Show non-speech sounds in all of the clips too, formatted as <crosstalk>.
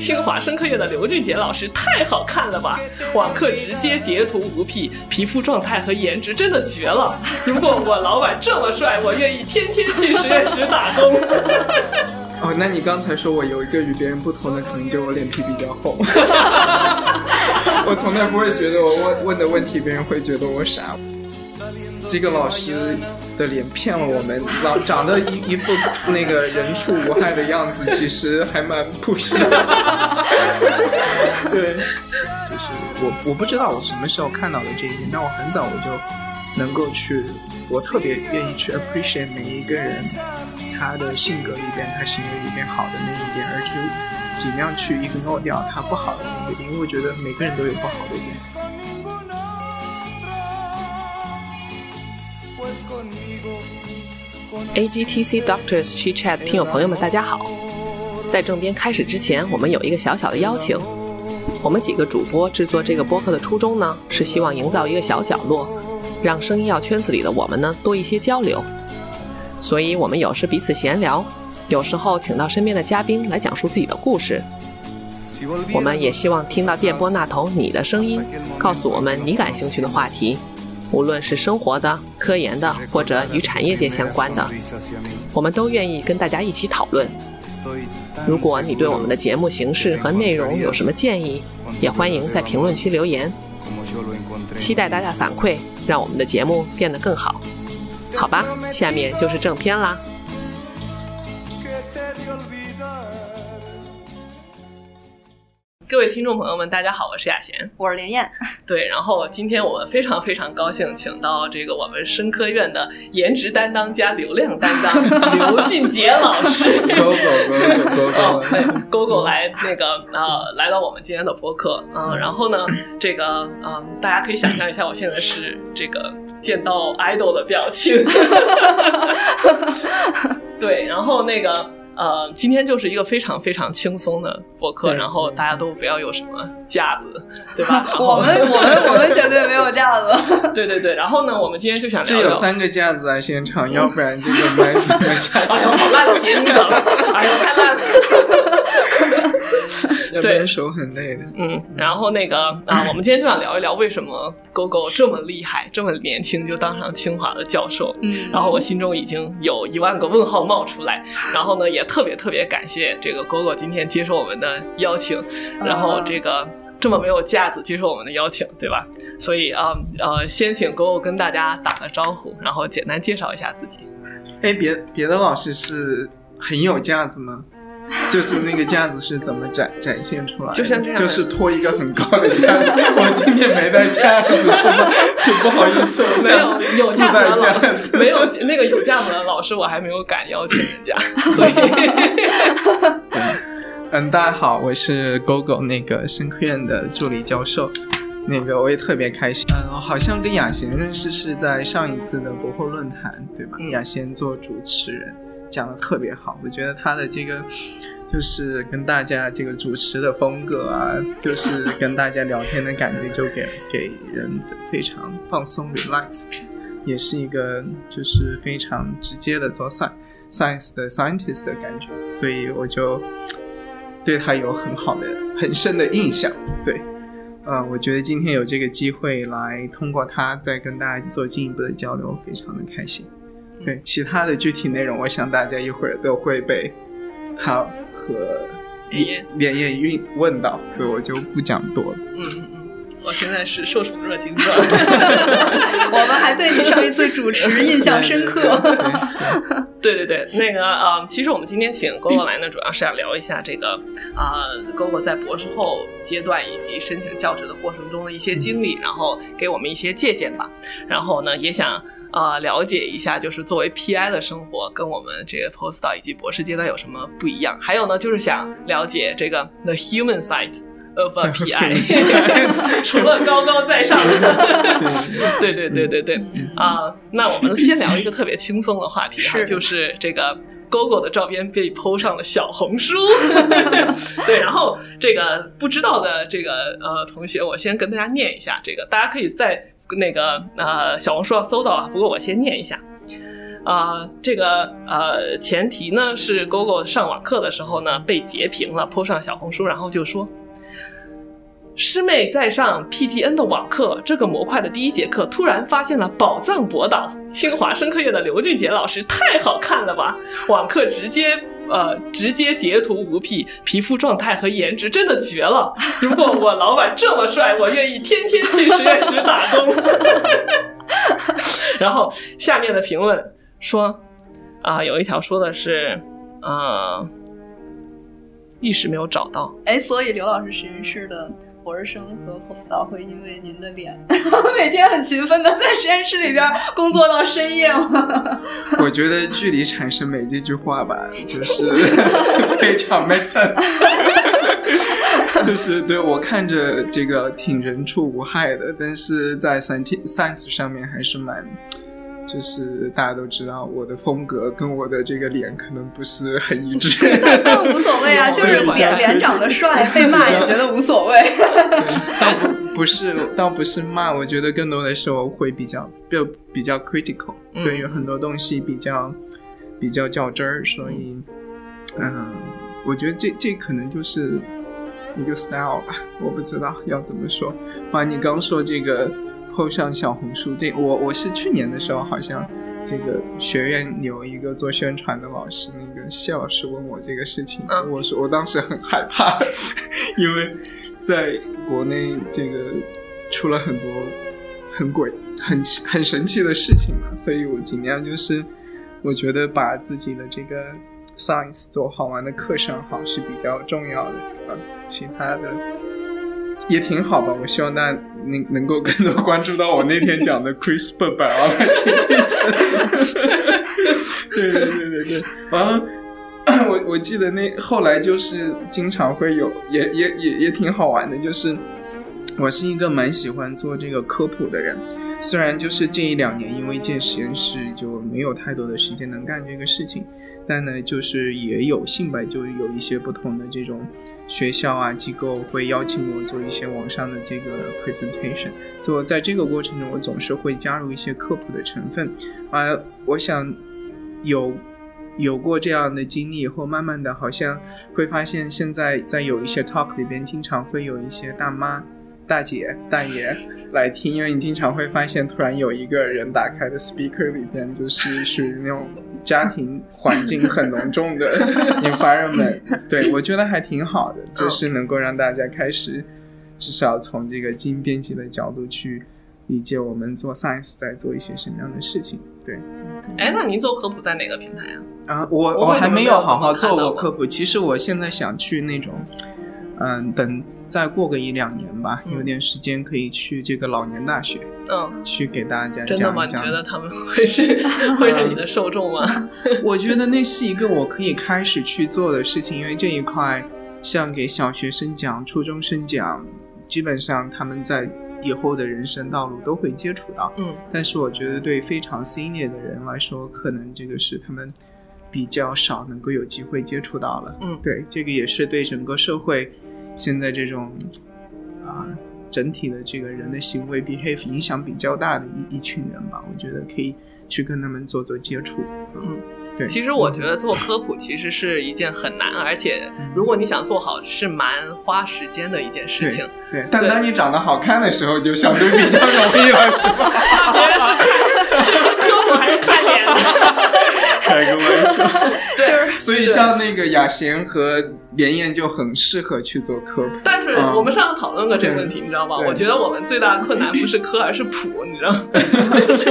清华生科院的刘俊杰老师太好看了吧？网课直接截图无 P，皮肤状态和颜值真的绝了。如果我老板这么帅，我愿意天天去实验室打工。<laughs> 哦，那你刚才说我有一个与别人不同的，可能就我脸皮比较厚。<laughs> 我从来不会觉得我问问的问题，别人会觉得我傻。这个老师的脸骗了我们，老长得一一副那个人畜无害的样子，其实还蛮朴实的。对，就是我我不知道我什么时候看到的这一点，但我很早我就能够去，我特别愿意去 appreciate 每一个人他的性格里边，他行为里边好的那一点，而去尽量去 ignore 掉他不好的那一点，因为我觉得每个人都有不好的一点。AGTC Doctors Chit Chat 听友朋友们，大家好！在正片开始之前，我们有一个小小的邀请。我们几个主播制作这个播客的初衷呢，是希望营造一个小角落，让声音药圈子里的我们呢多一些交流。所以，我们有时彼此闲聊，有时候请到身边的嘉宾来讲述自己的故事。我们也希望听到电波那头你的声音，告诉我们你感兴趣的话题。无论是生活的、科研的，或者与产业界相关的，我们都愿意跟大家一起讨论。如果你对我们的节目形式和内容有什么建议，也欢迎在评论区留言。期待大家反馈，让我们的节目变得更好。好吧，下面就是正片啦。各位听众朋友们，大家好，我是雅贤，我是连燕。对，然后今天我们非常非常高兴，请到这个我们生科院的颜值担当加流量担当 <laughs> 刘俊杰老师狗狗狗狗狗对，狗狗来那个呃来到我们今天的播客，嗯，然后呢，这个嗯，大家可以想象一下，我现在是这个见到 idol 的表情，<laughs> 对，然后那个。呃，今天就是一个非常非常轻松的播客，然后大家都不要有什么架子，<laughs> 对吧？我们我们我们 <laughs> 绝对没有架子。<laughs> 对对对，然后呢，我们今天就想聊这有三个架子啊，现场，要不然这个麦怎么架哎呦，好烂的谐音梗！哎呀，太烂了。要不然手很累的。嗯，然后那个啊，<clears throat> 我们今天就想聊一聊为什么狗狗这么厉害，这么年轻就当上清华的教授。嗯，然后我心中已经有一万个问号冒出来。然后呢，也特别特别感谢这个狗狗今天接受我们的邀请，然后这个这么没有架子接受我们的邀请，对吧？所以啊呃，先请狗狗跟大家打个招呼，然后简单介绍一下自己。哎，别别的老师是很有架子吗？<laughs> 就是那个架子是怎么展展现出来的？就像这样就是拖一个很高的架子。我今天没带架子，是吧？就不好意思，<laughs> 我没有有架子的架老子。没有那个有架子的老师，我还没有敢邀请人家，所以 <laughs> 嗯，大家好，我是狗狗那个生科院的助理教授。那个我也特别开心，嗯，我好像跟雅贤认识是在上一次的博后论坛，对吧？嗯雅贤做主持人，讲的特别好，我觉得他的这个就是跟大家这个主持的风格啊，就是跟大家聊天的感觉，就给给人非常放松 relax，也是一个就是非常直接的做 science 的 scientist 的感觉，所以我就对他有很好的很深的印象，对。呃，我觉得今天有这个机会来通过他再跟大家做进一步的交流，非常的开心。对其他的具体内容，我想大家一会儿都会被他和连连夜运问到，所以我就不讲多了。嗯嗯嗯，我现在是受宠若惊 <laughs> 状。<laughs> 我们还对你上一次主持印象深刻。对对 <laughs> 对，那个呃，其实我们今天请狗狗来呢，主要是想聊一下这个啊、狗狗在博士后阶段以及申请教职的过程中的一些经历，然后给我们一些借鉴吧。然后呢，也想呃了解一下，就是作为 PI 的生活跟我们这个 postdoc 以及博士阶段有什么不一样。还有呢，就是想了解这个 the human side。of a <laughs> PI，<laughs> <laughs> 除了高高在上的，对对对对对啊、那我们先聊一个特别轻松的话题哈，就是这个 GoGo 的照片被 PO 上了小红书，对，然后这个不知道的这个呃同学，我先跟大家念一下，这个大家可以在那个呃小红书上搜到啊，不过我先念一下。啊、这个呃前提呢是 GoGo 上网课的时候呢被截屏了，po 上小红书，然后就说。师妹在上 PTN 的网课，这个模块的第一节课，突然发现了宝藏博导，清华生科院的刘俊杰老师，太好看了吧！网课直接呃直接截图无 P，皮肤状态和颜值真的绝了。<laughs> 如果我老板这么帅，我愿意天天去实验室打工。<laughs> 然后下面的评论说，啊、有一条说的是，呃，一时没有找到。哎，所以刘老师实验室的博士生和博士导会因为您的脸每天很勤奋的在实验室里边工作到深夜吗？<laughs> 我觉得距离产生美这句话吧，就是 <laughs> 非常 make sense。<laughs> 就是对我看着这个挺人畜无害的，但是在 science science 上面还是蛮，就是大家都知道我的风格跟我的这个脸可能不是很一致。<laughs> 但无所谓啊，<laughs> 就是脸脸长得帅，被骂也觉得无所谓。<laughs> 倒不不是，倒不是骂，我觉得更多的时候会比较比较比较 critical，、嗯对于很多东西比较比较较真儿，所以，嗯、我觉得这这可能就是一个 style 吧，我不知道要怎么说。哇，你刚说这个 PO 上小红书，这我我是去年的时候好像。这个学院有一个做宣传的老师，那个谢老师问我这个事情，嗯我说我当时很害怕，<laughs> 因为在国内这个出了很多很鬼、很很神奇的事情嘛，所以我尽量就是，我觉得把自己的这个 science 做好玩的课上好是比较重要的啊，其他的也挺好吧。我希望大家能能够更多关注到我那天讲的 CRISPR 版啊这件事。对对对对对，完了。<coughs> 我我记得那后来就是经常会有，也也也也挺好玩的，就是我是一个蛮喜欢做这个科普的人，虽然就是这一两年因为建实验室就没有太多的时间能干这个事情，但呢就是也有幸吧，就有一些不同的这种学校啊机构会邀请我做一些网上的这个 presentation，做在这个过程中我总是会加入一些科普的成分，啊，我想有。有过这样的经历以后，慢慢的好像会发现，现在在有一些 talk 里边，经常会有一些大妈、大姐、大爷来听，因为你经常会发现，突然有一个人打开的 speaker 里边，就是属于那种家庭环境很浓重的 <laughs> environment。对我觉得还挺好的，就是能够让大家开始，至少从这个基因编辑的角度去理解我们做 science 在做一些什么样的事情。对。哎，那您做科普在哪个平台啊？啊，我我还没有好好做过科普。其实我现在想去那种，嗯，等再过个一两年吧，嗯有点时间可以去这个老年大学，嗯，去给大家真的吗？讲讲你觉。得他们会是 <laughs> 会是你的受众吗？<laughs> 我觉得那是一个我可以开始去做的事情，因为这一块像给小学生讲、初中生讲，基本上他们在以后的人生道路都会接触到。嗯但是我觉得对非常 senior 的人来说，可能这个是他们比较少能够有机会接触到了。嗯对，这个也是对整个社会现在这种啊、整体的这个人的行为 behave 影响比较大的一一群人吧。我觉得可以去跟他们做做接触。嗯，对。其实我觉得做科普其实是一件很难，而且如果你想做好，是蛮花时间的一件事情。对，但当你长得好看的时候，就相对比较容易了，是吧？<laughs> 别人是看是看科普还是看脸的？开个玩笑。<laughs> 对，所以像那个雅贤和连燕就很适合去做科普。但是我们上次讨论过这个问题，你知道吗？我觉得我们最大的困难不是科，而是普，你知道吗？<laughs> 就是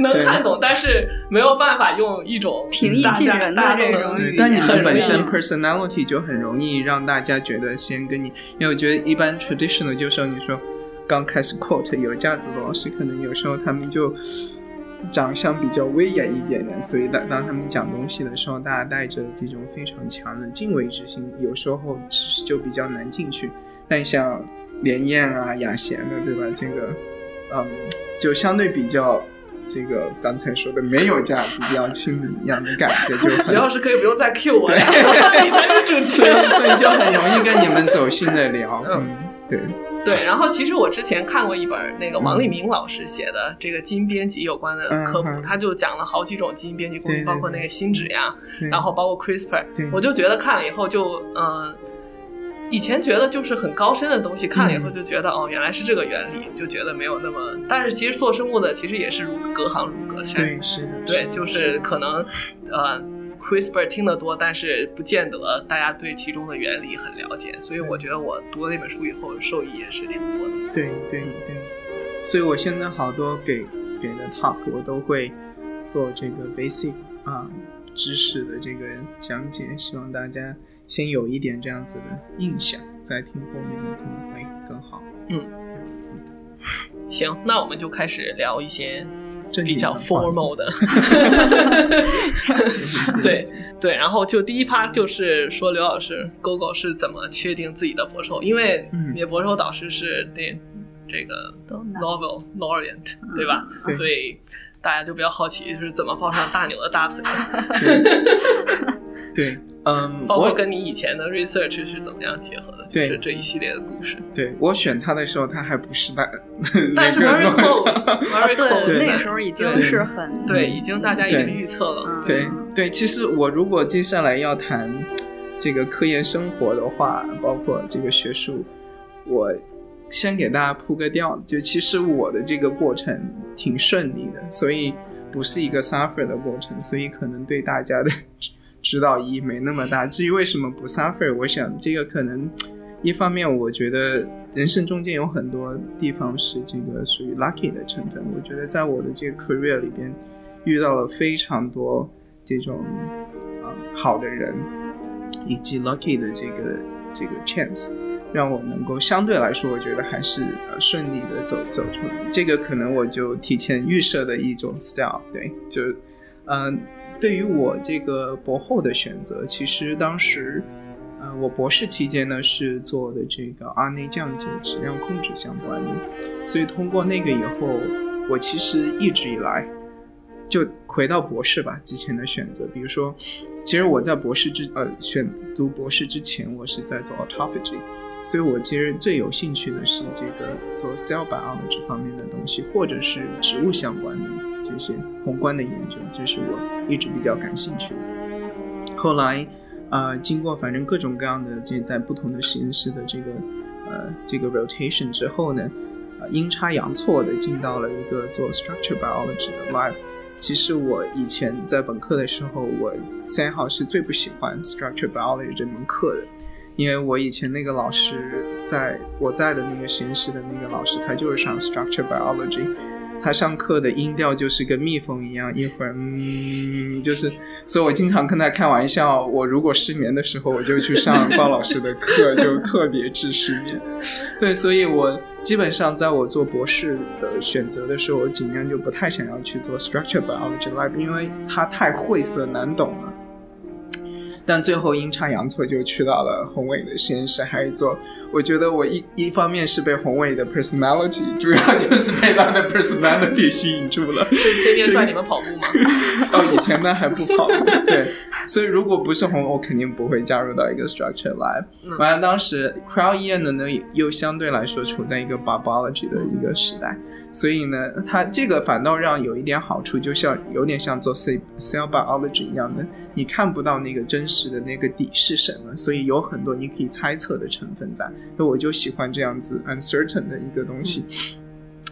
能看懂，但是没有办法用一种平易近人的这种语言，对但你本身 personality 就很容易让大家觉得先跟你，因为我觉得一般 traditional 就说你说刚开始 quote 有架子的老师，可能有时候他们就长相比较威严一点点，所以当当他们讲东西的时候，大家带着这种非常强的敬畏之心，有时候就比较难进去。但像连燕啊、雅贤的，对吧？这个，嗯，就相对比较。这个刚才说的没有架子，比较亲民一样的感觉，就很刘老师可以不用再 Q 我呀，<laughs> 你才是主持所以人。所以就很容易跟你们走心的聊。嗯嗯，对对，然后其实我之前看过一本那个王立明老师写的这个基因编辑有关的科普，他就讲了好几种基因编辑工具，包括那个新指呀，然后包括 CRISPR，我就觉得看了以后就嗯。以前觉得就是很高深的东西，看了以后就觉得、哦，原来是这个原理，就觉得没有那么。但是其实做生物的其实也是如隔行如隔山，对是的，对，的就是可能呃 CRISPR 听得多，但是不见得大家对其中的原理很了解。所以我觉得我读了那本书以后，受益也是挺多的。对对对，所以我现在好多给给的 talk 我都会做这个 basic 啊、知识的这个讲解，希望大家先有一点这样子的印象，再听后面的可能会更好。嗯行，那我们就开始聊一些比较 formal 的。<laughs> 对对，然后就第一趴就是说刘老师 GoGo 是怎么确定自己的博后，因为嗯你的博后导师是对这个 novel laureate 对吧？对。所以大家就比较好奇是怎么抱上大牛的大腿，<laughs> 对，嗯，包括跟你以前的 research 是怎么样结合的，就对是这一系列的故事。对我选他的时候，他还不是大但是那个 very 诺奖 close，very 对 close，那个时候已经是很对，已经大家已经预测了。嗯。对对，其实我如果接下来要谈这个科研生活的话，包括这个学术，我先给大家铺个调，就其实我的这个过程挺顺利的，所以不是一个 suffer 的过程，所以可能对大家的 <laughs> 指指导意义没那么大。至于为什么不 suffer，我想这个可能一方面我觉得人生中间有很多地方是这个属于 lucky 的成分，我觉得在我的这个 career 里边遇到了非常多这种呃好的人，以及 lucky 的这个这个 chance，让我能够相对来说，我觉得还是呃顺利的走走出来。这个可能我就提前预设的一种 style，对，就嗯、对于我这个博后的选择，其实当时。呃，我博士期间呢是做的这个 RNA 降解质量控制相关的，所以通过那个以后，我其实一直以来就回到博士吧之前的选择，比如说，其实我在博士之呃选读博士之前，我是在做 autophagy，所以我其实最有兴趣的是这个做 cell biology 方面的东西，或者是植物相关的这些宏观的研究，这是我一直比较感兴趣的。后来。呃，经过反正各种各样的这在不同的实验室的这个呃这个 rotation 之后呢，呃阴差阳错的进到了一个做 structure biology 的 lab。其实我以前在本科的时候，我三号是最不喜欢 structure biology 这门课的，因为我以前那个老师在我在的那个实验室的那个老师，他就是上 structure biology。他上课的音调就是跟蜜蜂一样，一会儿嗯，就是，所以我经常跟他开玩笑，我如果失眠的时候，我就去上鲍老师的课，就特别治失眠。<laughs> 对，所以我基本上在我做博士的选择的时候，我尽量就不太想要去做 structure biology lab，因为它太晦涩难懂了。但最后阴差阳错就去到了宏伟的实验室，还是做。我觉得我一一方面是被宏伟的 personality，主要就是被他的 personality 吸引住了。是天天拽你们跑步吗？<laughs> 哦，以前呢还不跑，对，所以如果不是宏，我肯定不会加入到一个 structure lab。完了，当时 cryo EM 的呢又相对来说处在一个 biology 的一个时代，所以呢，它这个反倒让有一点好处，就像有点像做 cell cell biology 一样的，你看不到那个真实的那个底是什么，所以有很多你可以猜测的成分在。所以我就喜欢这样子 uncertain 的一个东西。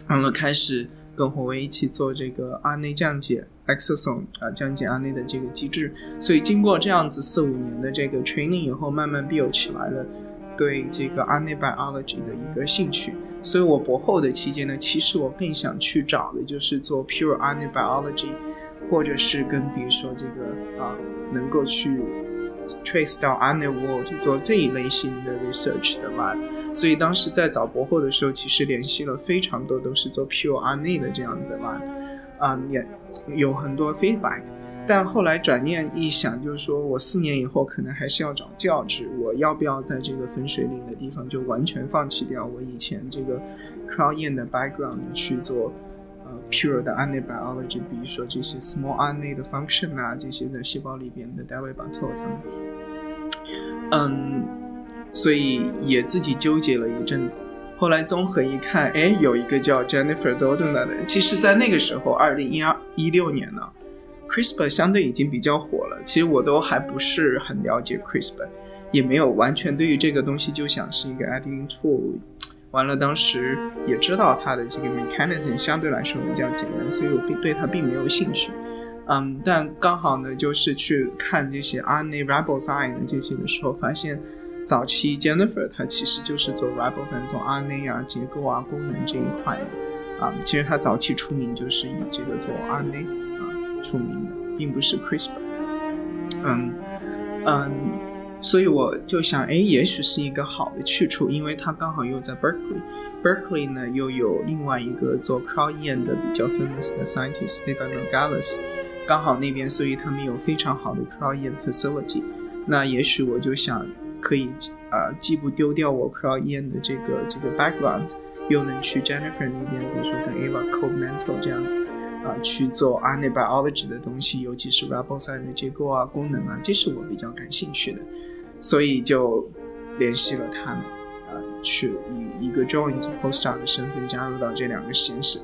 完了，开始跟火威一起做这个 RNA 降解 exosome 啊降解 RNA 的这个机制。所以经过这样子四五年的这个 training 以后，慢慢 build 起来了对这个 RNA biology 的一个兴趣。所以我博后的期间呢，其实我更想去找的就是做 pure RNA biology，或者是跟比如说这个啊能够去 trace 到 RNA world 做这一类型的 research 的 lab。所以当时在找博后的时候，其实联系了非常多都是做 pure RNA 的这样的 lab，啊、也有很多 feedback。但后来转念一想，就是说我四年以后可能还是要找教职，我要不要在这个分水岭的地方就完全放弃掉我以前这个 cryo 的 background 去做呃 pure 的 RNA biology，比如说这些 small RNA 的 function 啊，这些的细胞里边的 David Bartel 他们，嗯。所以也自己纠结了一阵子。后来综合一看，哎，有一个叫 Jennifer Doudna 的人，其实在那个时候，二零一二一六年呢，CRISPR 相对已经比较火了。其实我都还不是很了解 CRISPR，也没有完全对于这个东西就想是一个 editing tool。完了，当时也知道它的这个 mechanism 相对来说比较简单，所以我并对它并没有兴趣。嗯，但刚好呢，就是去看这些 RNA ribozyme 的这些的时候，发现。早期 Jennifer 她其实就是做 ribozyme 做 RNA 啊结构啊功能这一块的啊，其实她早期出名就是以这个做 RNA 啊出名的，并不是 CRISPR。嗯嗯，所以我就想，哎，也许是一个好的去处，因为它刚好又在 Berkeley，Berkeley 呢又有另外一个做 cryo-EM 的比较 famous 的 scientist David Nogales，刚好那边，所以他们有非常好的 cryo-EM facility。那也许我就想。可以啊，既不丢掉我 cryo-EM 的这个这个 background，又能去 Jennifer 那边，比如说跟 Ava co-mentor 这样子啊，去做 anabiology 的东西，尤其是 ribozyme 的结构啊、功能啊，这是我比较感兴趣的，所以就联系了他们啊，去以一个 joint postdoc 的身份加入到这两个实验室。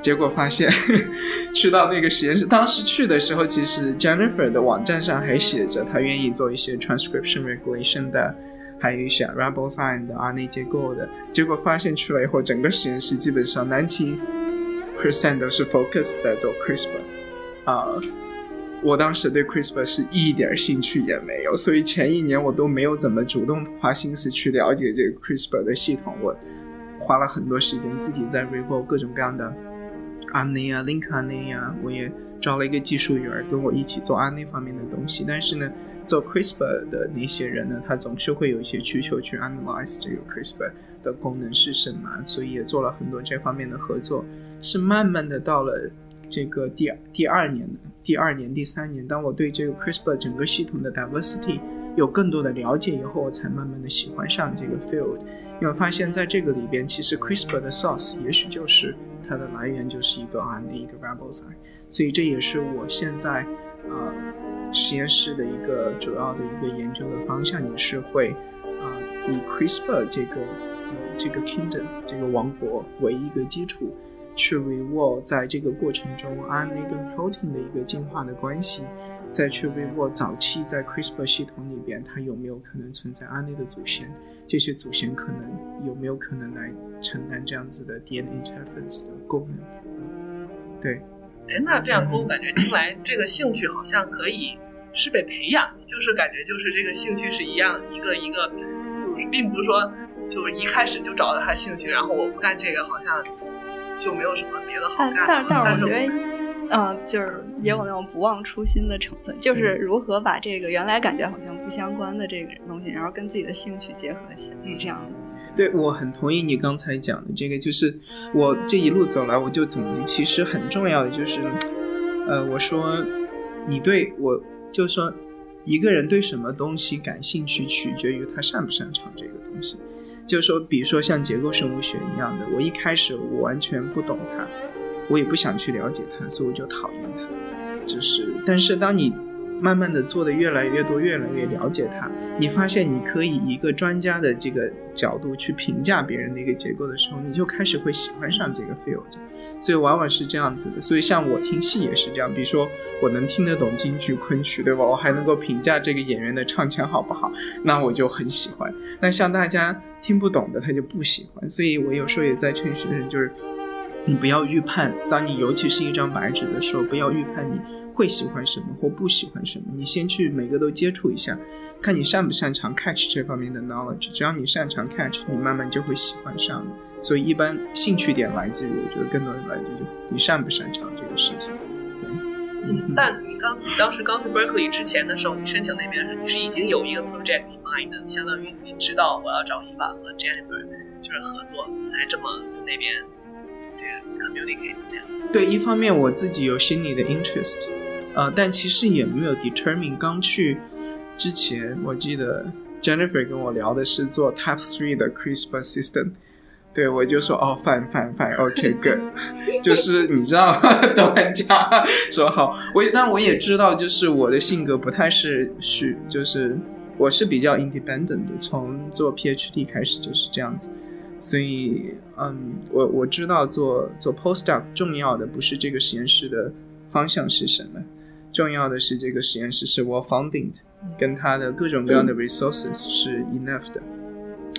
结果发现，<laughs> 去到那个实验室，当时去的时候，其实 Jennifer 的网站上还写着她愿意做一些 transcription regulation 的，还有一些 ribozyme 的 RNA 结构的。结果发现去了以后，整个实验室基本上 ninety percent 都是 focus 在做 CRISPR。啊，我当时对 CRISPR 是一点兴趣也没有，所以前一年我都没有怎么主动花心思去了解这个 CRISPR 的系统。我花了很多时间自己在 revo 各种各样的。RNA 啊，link RNA 啊，我也招了一个技术员跟我一起做 RNA 方面的东西。但是呢，做 CRISPR 的那些人呢，他总是会有一些需求去 analyze 这个 CRISPR 的功能是什么，所以也做了很多这方面的合作。是慢慢的到了这个第第二年、第二年、第三年，当我对这个 CRISPR 整个系统的 diversity 有更多的了解以后，我才慢慢的喜欢上这个 field。因为发现在这个里边，其实 CRISPR 的 source 也许就是。它的来源就是一个 RNA 一个 ribozyme，所以这也是我现在呃实验室的一个主要的一个研究的方向，也是会啊以 CRISPR 这个这个 kingdom 这个王国为一个基础，去 reward 在这个过程中 RNA 跟 protein 的一个进化的关系，再去 reward 早期在 CRISPR 系统里边它有没有可能存在 RNA 的祖先。这些祖先可能有没有可能来承担这样子的 DNA interference 的功能？对，哎，那这样给我感觉听来，这个兴趣好像可以是被培养，就是感觉就是这个兴趣是一样，一个一个，就是并不是说就是一开始就找到他兴趣，然后我不干这个，好像就没有什么别的好干。但但是我觉得。嗯，就是也有那种不忘初心的成分，就是如何把这个原来感觉好像不相关的这个东西，然后跟自己的兴趣结合起来，这样的。对，我很同意你刚才讲的这个，就是我这一路走来，我就总结，其实很重要的就是，呃，我说你对我，就说一个人对什么东西感兴趣，取决于他擅不擅长这个东西。就说，比如说像结构生物学一样的，我一开始我完全不懂它。我也不想去了解它，所以我就讨厌它。就是，但是当你慢慢的做的越来越多，越来越了解它，你发现你可以以一个专家的这个角度去评价别人的一个结构的时候，你就开始会喜欢上这个 field。所以往往是这样子的。所以像我听戏也是这样，比如说我能听得懂京剧、昆曲，对吧？我还能够评价这个演员的唱腔好不好，那我就很喜欢。那像大家听不懂的，他就不喜欢。所以我有时候也在劝学生，就是。你不要预判，当你尤其是一张白纸的时候，不要预判你会喜欢什么或不喜欢什么。你先去每个都接触一下，看你擅不擅长 catch 这方面的 knowledge。只要你擅长 catch，你慢慢就会喜欢上。所以一般兴趣点来自于，我觉得更多的来自于你擅不擅长这个事情。嗯，但你刚你当时刚去 Berkeley 之前的时候，你申请那边是你是已经有一个 project in mind，相当于你知道我要找伊娃和 Jennifer 就是合作，才这么那边。对，一方面我自己有心理的 interest，呃，但其实也没有 determine。刚去之前，我记得 Jennifer 跟我聊的是做 Type Three 的 CRISPR system，对我就说哦，fine fine fine，OK <laughs> good，就是你知道都很讲说好，我但我也知道，就是我的性格不太是去就是我是比较 independent 的，从做 PhD 开始就是这样子，所以嗯，我我知道做做 postdoc 重要的不是这个实验室的方向是什么，重要的是这个实验室是 well funded，跟它的各种各样的 resources 是 enough 的，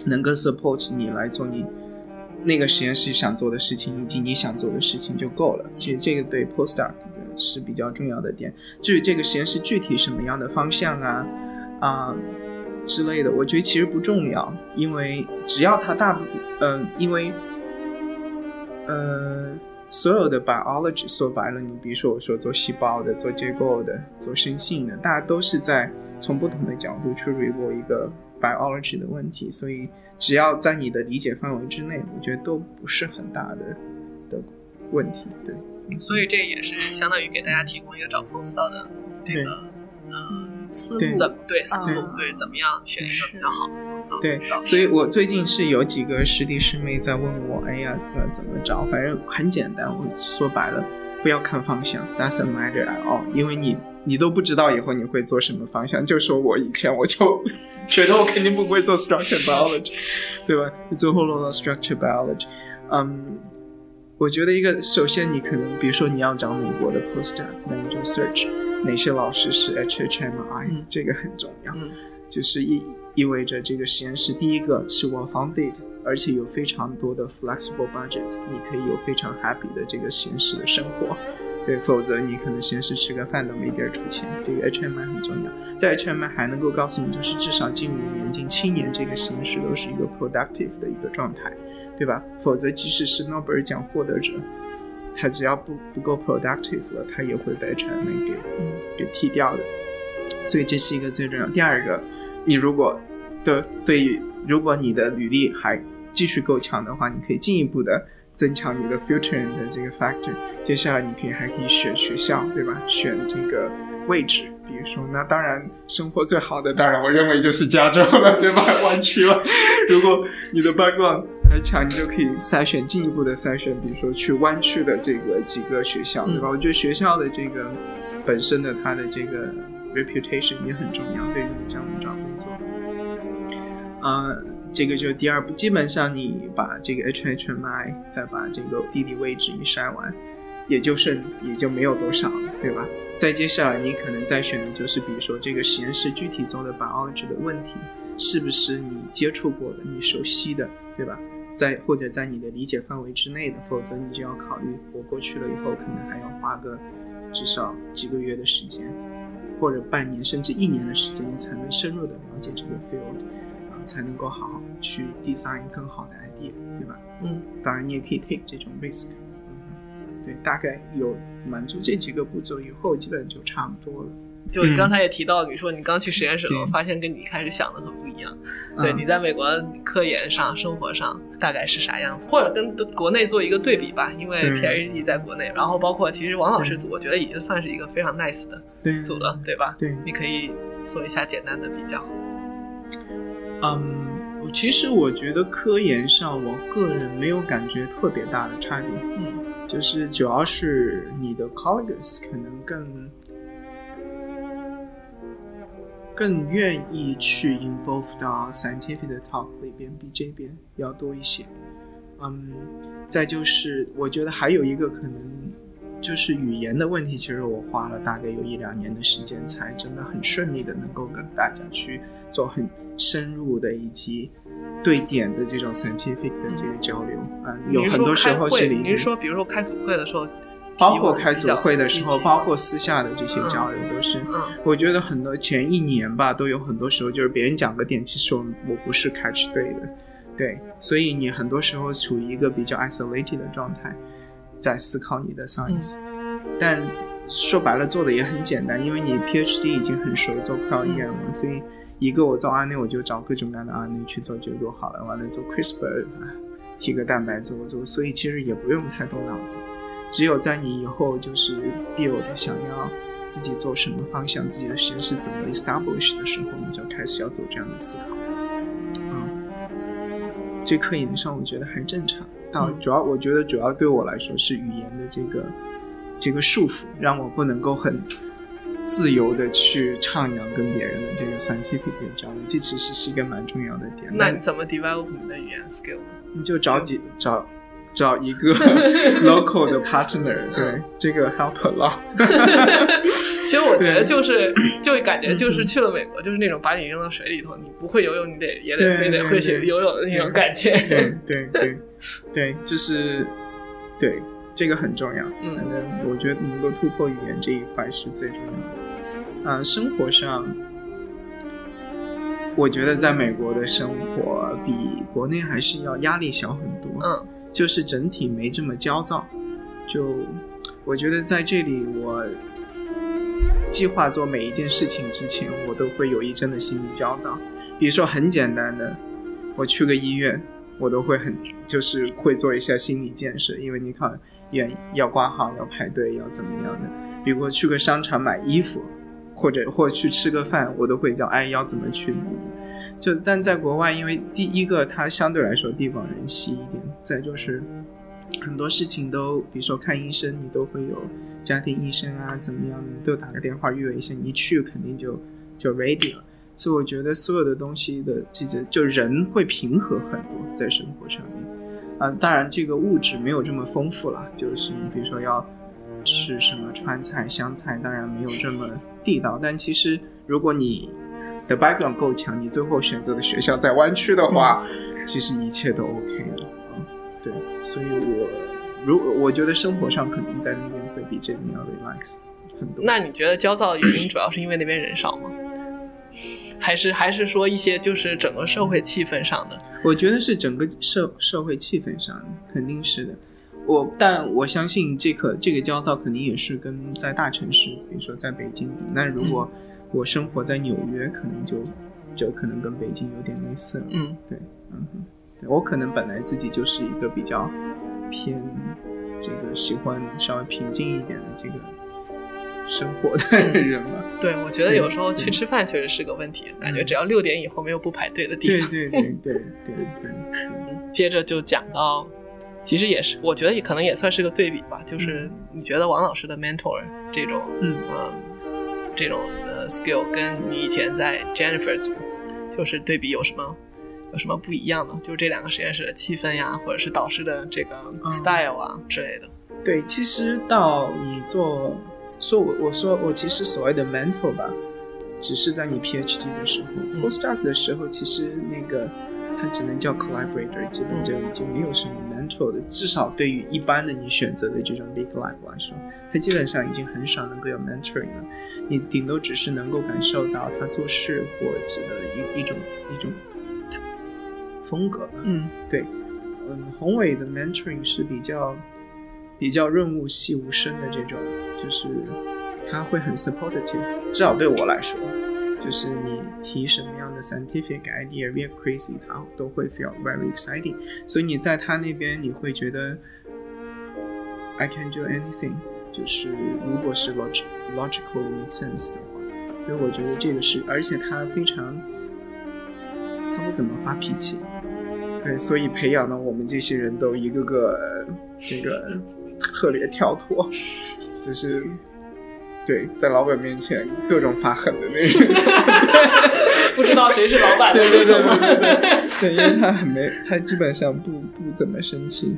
能够 support 你来做你那个实验室想做的事情以及你想做的事情就够了。其实这个对 postdoc 是比较重要的点。至于这个实验室具体什么样的方向啊？啊之类的，我觉得其实不重要，因为只要它大部，嗯、因为，呃，所有的 biology 说白了，你比如说我说做细胞的、做结构的、做生性的，大家都是在从不同的角度去 review 一个 biology 的问题，所以只要在你的理解范围之内，我觉得都不是很大的的问题，对。所以这也是相当于给大家提供一个找 postdoc 的这个呃思怎么对思路嗯对怎么样选一个比较好对所以我最近是有几个师弟师妹在问我，哎呀，呃，怎么找？反正很简单，我说白了，不要看方向，doesn't matter at all，因为你你都不知道以后你会做什么方向。就说我以前我就 <laughs> 觉得我肯定不会做 structure biology，对吧？最后落到 structure biology，嗯。我觉得一个，首先你可能，比如说你要找美国的 postdoc，那你就 search 哪些老师是 HHMI，、嗯这个很重要。嗯就是意意味着这个实验室第一个是 well funded，而且有非常多的 flexible budget，你可以有非常 happy 的这个实验室的生活。对，否则你可能实验室吃个饭都没地儿出钱。这个 HMI 很重要，在 HMI 还能够告诉你，就是至少近五年、近七年，这个实验室都是一个 productive 的一个状态，对吧？否则即使是诺贝尔奖获得者，他只要不不够 productive 了，他也会被 HMI 给给踢掉的。所以这是一个最重要。第二个，你如果的对于如果你的履历还继续够强的话，你可以进一步的增强你的 future 的这个 factor。接下来你可以还可以选学校，对吧？选这个位置，比如说，那当然生活最好的，当然我认为就是加州了，对吧？<laughs> 湾区了。如果你的 background 还强，你就可以筛选进一步的筛选，比如说去湾区的这个几个学校，对吧？我觉得学校的这个本身的它的这个 reputation 也很重要，对于你将来找工作。呃，这个就是第二步，基本上你把这个 HHMI 再把这个地理位置一筛完，也就剩也就没有多少了，对吧？再接下来你可能再选的就是，比如说这个实验室具体做的 biology 的问题，是不是你接触过的、你熟悉的，对吧？在或者在你的理解范围之内的，否则你就要考虑，我过去了以后，可能还要花个至少几个月的时间，或者半年甚至一年的时间，你才能深入的了解这个 field，啊，才能够好好去 design 更好的 idea，对吧？嗯，当然你也可以 take 这种 risk，嗯，对，大概有满足这几个步骤以后，基本就差不多了。就你刚才也提到，你说你刚去实验室我发现跟你一开始想的很不一样。对，嗯你在美国科研上、生活上大概是啥样子？或者跟国内做一个对比吧，因为对 PhD 在国内，然后包括其实王老师组，我觉得已经算是一个非常 nice 的组了，对吧？对，你可以做一下简单的比较。嗯，其实我觉得科研上，我个人没有感觉特别大的差别。嗯就是主要是你的 colleagues 可能更更愿意去 involve 到 scientific 的 talk 里边，比这边要多一些。嗯，再就是我觉得还有一个可能就是语言的问题，其实我花了大概有一两年的时间，才真的很顺利的能够跟大家去做很深入的以及对点的这种 scientific 的这个交流啊、有很多时候是理解你是。说，比如说开组会的时候，包括开组会的时候，包括私下的这些交流，都是、嗯。我觉得很多前一年吧，都有很多时候就是别人讲个点，其实我我不是 catch 对的，对，所以你很多时候处于一个比较 isolated 的状态，在思考你的 science，、但说白了做的也很简单，因为你 PhD 已经很熟做 cryo EM 了，所以一个我做 RNA 我就找各种各样的 RNA 去做结构好了，完了做 CRISPR 啊，提个蛋白做做，所以其实也不用太动脑子。只有在你以后就是 build 想要自己做什么方向，自己的实验室怎么 establish 的时候，你就开始要做这样的思考。嗯，这科研上我觉得还正常。到嗯主要我觉得主要对我来说是语言的这个这个束缚，让我不能够很自由的去徜徉跟别人的这个 scientific 的交流，这其实是一个蛮重要的点。那你怎么 develop 你的语言 skill？你就找几找找一个 <laughs> local 的 partner，对，这个 help a lot。<laughs> 其实我觉得就是就感觉就是去了美国，就是那种把你扔到水里头，你不会游泳，你得也得非得会学游泳的那种感觉。对对对对，就是对这个很重要。嗯反正我觉得能够突破语言这一块是最重要的。啊、生活上，我觉得在美国的生活比国内还是要压力小很多。嗯就是整体没这么焦躁。就我觉得在这里，我计划做每一件事情之前，我都会有一阵的心理焦躁。比如说很简单的，我去个医院，我都会很就是会做一下心理建设，因为你看医院要挂号、要排队、要怎么样的。比如说去个商场买衣服，或者或去吃个饭，我都会叫哎要怎么去。就但在国外，因为第一个它相对来说地广人稀一点，再就是很多事情都，比如说看医生，你都会有家庭医生啊，怎么样，你都打个电话预约一下，你一去肯定就就 ready 了。所以我觉得所有的东西的这个就人会平和很多在生活上面。啊、当然这个物质没有这么丰富了，就是你比如说要吃什么川菜、湘菜，当然没有这么地道。但其实如果你的 background 够强，你最后选择的学校在湾区的话，其实一切都 OK 了。嗯，对，所以我如果我觉得生活上可能在那边会比这边要 relax 很多。那你觉得焦躁的原因主要是因为那边人少吗？还是还是说一些就是整个社会气氛上的？我觉得是整个社社会气氛上的肯定是的。我但我相信这个这个焦躁肯定也是跟在大城市，比如说在北京比。那如果我生活在纽约，可能就就可能跟北京有点类似了。嗯。嗯哼，对我可能本来自己就是一个比较偏这个喜欢稍微平静一点的这个生活的人吧。对，我觉得有时候去吃饭确实是个问题，感觉只要六点以后没有不排队的地方。对。对对对对对。对，接着就讲到，其实也是，我觉得也可能也算是个对比吧，就是你觉得王老师的 mentor 这种，嗯。呃，这种呃 skill 跟你以前在 Jennifer 组，就是对比有什么有什么不一样呢？就是这两个实验室的气氛呀，或者是导师的这个 style 啊、之类的。对，其实到你做，说我我说我其实所谓的 mentor 吧，只是在你 PhD 的时候、嗯 p o s t doc 的时候，其实那个它只能叫 collaborator，基本就已经没有什么至少对于一般的你选择的这种 big life 来说，他基本上已经很少能够有 mentoring 了，你顶多只是能够感受到他做事或者一一种一种风格吧。嗯。嗯，宏伟的 mentoring 是比较比较润物细无声的这种，就是他会很 supportive，至少对我来说，就是你提什么样的 scientific idea very crazy，他都会 feel very exciting，所以你在他那边你会觉得 I can do anything，就是如果是 logic，logical，make sense 的话，所以我觉得这个是，而且他非常，他不怎么发脾气。对，所以培养了我们这些人都一个个这个特别跳脱，就是对在老板面前各种发狠的那种。<laughs> 不知道谁是老板的对对对对对对，对，因为他很没，他基本上不不怎么生气。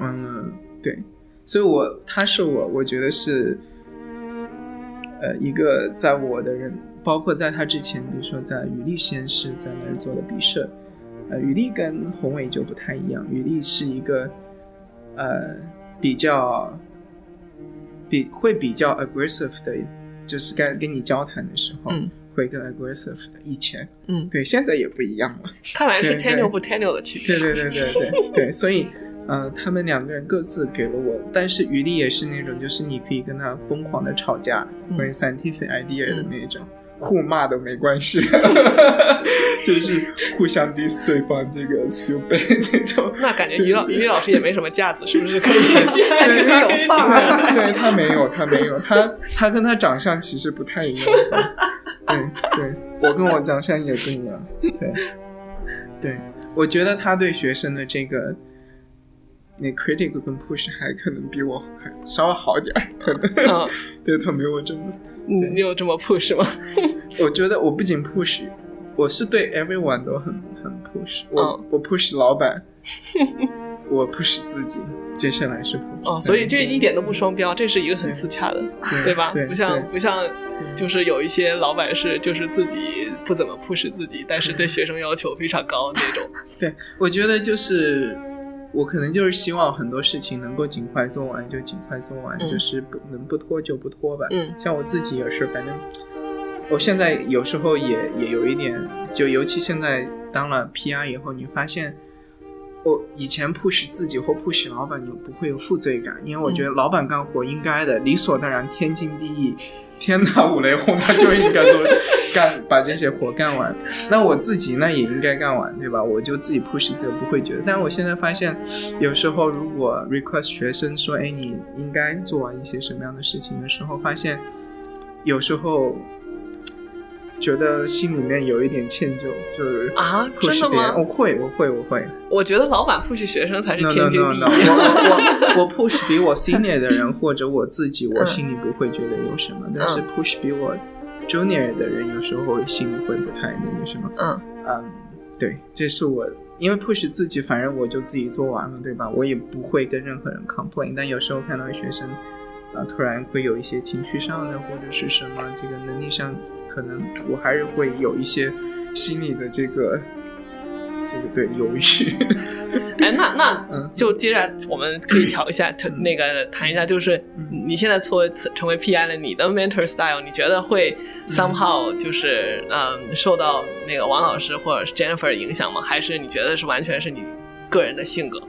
嗯，对，所以我他是我，我觉得是，呃，一个在我的人，包括在他之前，比如说在羽力实验室在那儿做的毕设，呃，羽力跟宏伟就不太一样，羽力是一个，呃，比较，比会比较 aggressive 的，就是该跟你交谈的时候，嗯会更 aggressive 的。以前，嗯，对，现在也不一样了。看来是对对 tenure 不 tenure 的区别。对对对对对对，所以呃，他们两个人各自给了我，但是余力也是那种，就是你可以跟他疯狂的吵架，嗯关于 scientific idea 的那种，互骂都没关系，<laughs> 就是互相 diss 对方这个 stupid <laughs> 这种。那感觉于老于老师也没什么架子，是不是？可以对他没有，他没有，他他跟他长相其实不太一样。<laughs> 对对，我跟我长相也不一样。对对，我觉得他对学生的这个那 critic 跟 push 还可能比我还稍微好点儿，可能。嗯对他没有这么你你有这么 push 吗？<laughs> 我觉得我不仅 push，我是对 everyone 都很很 push。我、嗯我 push 老板，<laughs> 我 push 自己，接下来是 push。哦，所以这一点都不双标，这是一个很自洽的，对吧？对不像不像，就是有一些老板是就是自己不怎么 push 自己，但是对学生要求非常高那种。<laughs> 对，我觉得就是我可能就是希望很多事情能够尽快做完就尽快做完，嗯就是不能不拖就不拖吧。嗯像我自己也是，反正我现在有时候也也有一点，就尤其现在当了 PR 以后，你发现。我以前 push 自己或 push 老板，你不会有负罪感，因为我觉得老板干活应该的，理所当然，天经地义，天打五雷轰，他就应该做干把这些活干完。那我自己呢也应该干完，对吧？我就自己 push 自己，不会觉得。但我现在发现，有时候如果 request 学生说，哎，你应该做完一些什么样的事情的时候，发现有时候觉得心里面有一点歉疚，就是啊，真 push 的别人。我？会，我会，我会。我觉得老板 push 学生才是天经地义。no，我我我 push 比我 senior 的人或者我自己，我嗯心里不会觉得有什么，但是 push 比我 junior 的人，有时候心里会不太那个什么。嗯嗯，对，这是我因为 push 自己，反正我就自己做完了，对吧？我也不会跟任何人 complain。但有时候看到学生，啊、突然会有一些情绪上的或者是什么这个能力上，可能我还是会有一些心里的这个这个对犹豫。哎，那那嗯就接着我们可以调一下，谈那个谈一下，就是嗯你现在作为成为 PI 了，你的 mentor style，你觉得会嗯 somehow 就是嗯受到那个王老师或者是 Jennifer 的影响吗？还是你觉得是完全是你个人的性格？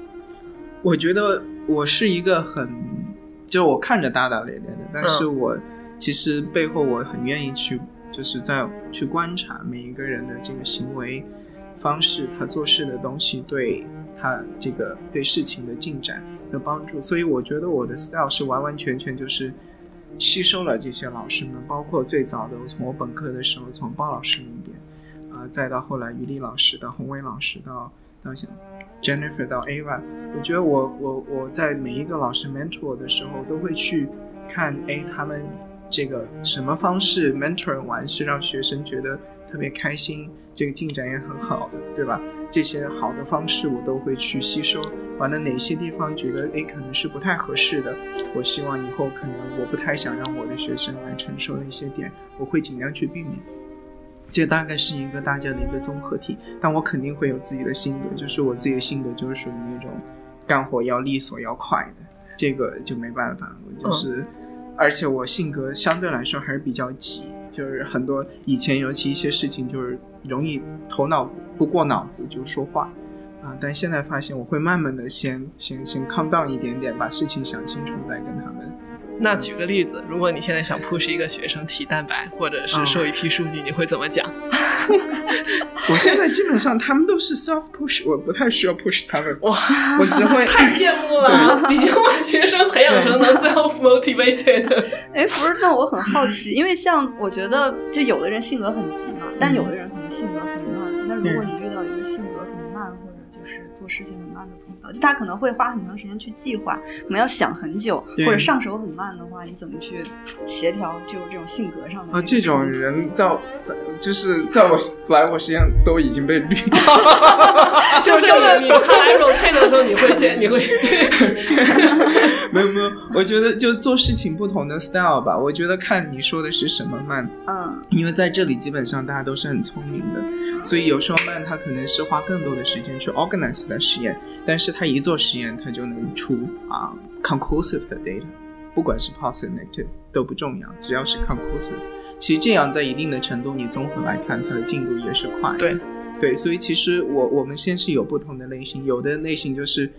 我觉得我是一个很，就我看着大大咧咧的，但是我其实背后我很愿意去，就是在去观察每一个人的这个行为方式，他做事的东西对他这个对事情的进展的帮助。所以我觉得我的 style 是完完全全就是吸收了这些老师们，包括最早的我从我本科的时候从包老师那边，啊、再到后来于丽老师，到洪伟老师，到到像 Jennifer 到 Ava，我觉得我我我在每一个老师 mentor 的时候，都会去看，哎，他们这个什么方式 mentor 完是让学生觉得特别开心，这个进展也很好的，对吧？这些好的方式我都会去吸收。完了哪些地方觉得诶可能是不太合适的，我希望以后可能我不太想让我的学生来承受的一些点，我会尽量去避免。这大概是一个大家的一个综合体，但我肯定会有自己的性格，就是我自己的性格就是属于那种干活要利索要快的，这个就没办法，我就是，而且我性格相对来说还是比较急，就是很多以前尤其一些事情就是容易头脑不过脑子就说话。啊，但现在发现我会慢慢的先先先 calm down 一点点，把事情想清楚，再跟他们。那举个例子，如果你现在想 push 一个学生提蛋白，或者是嗯授一批数据，你会怎么讲？<laughs> 我现在基本上他们都是 self push，我不太需要 push 他们，哇，我只会 <laughs> 太羡慕了！已经把学生培养成能 self motivated。<laughs> 哎，不是，那我很好奇，因为像我觉得，就有的人性格很急嘛，但有的人可能性格很慢。那如果你遇到一个性格很慢，或者就是做事情的，就他可能会花很长时间去计划，可能要想很久，或者上手很慢的话，你怎么去协调就是这种性格上的啊，这种人在我在就是在我来我实际上都已经被绿了。<laughs> <laughs> 就是你你他来 rotate 的时候，你会先你会 <laughs> 没有没有，我觉得就做事情不同的 style 吧。我觉得看你说的是什么慢，嗯因为在这里基本上大家都是很聪明的，所以有时候慢他可能是花更多的时间去 organize 的实验，但是他一做实验他就能出啊、conclusive 的 data，不管是 positive negative 都不重要，只要是 conclusive。其实这样在一定的程度你综合来看，它的进度也是快的。对对，所以其实我我们先是有不同的类型，有的类型就是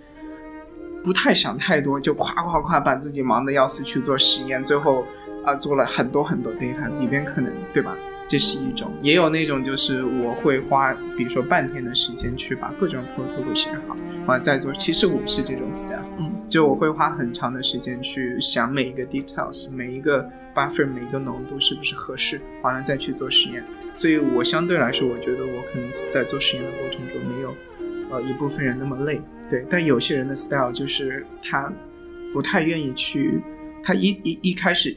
不太想太多，就夸夸夸把自己忙得要死去做实验，最后啊、做了很多很多 data，里边可能对吧？这是一种，也有那种就是我会花，比如说半天的时间去把各种 protocol 写好，完了再做。其实我是这种 style，嗯，就我会花很长的时间去想每一个 details，每一个 buffer，每一个浓度是不是合适，完了再去做实验。所以我相对来说，我觉得我可能在做实验的过程中没有呃一部分人那么累，对。但有些人的 style 就是他不太愿意去，他一一一开始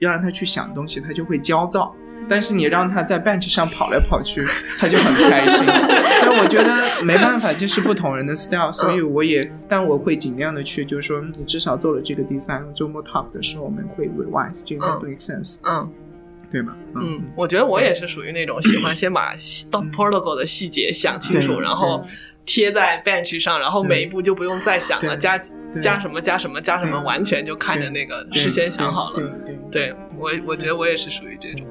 要让他去想东西，他就会焦躁。但是你让他在 bench 上跑来跑去，他就很开心。<laughs> 所以我觉得没办法，就是不同人的 style。所以我也，但我会尽量的去，就是说，你至少做了这个 design，周末 talk 的时候我们会 revise，这个 make sense，嗯，对吧？嗯，我觉得我也是属于那种喜欢先把 <laughs> protocol 的细节想清楚，然后贴在 bench 上，然后每一步就不用再想了，加加什么加什么加什么，完全就看着那个事先想好了。对对，对我我觉得我也是属于这种。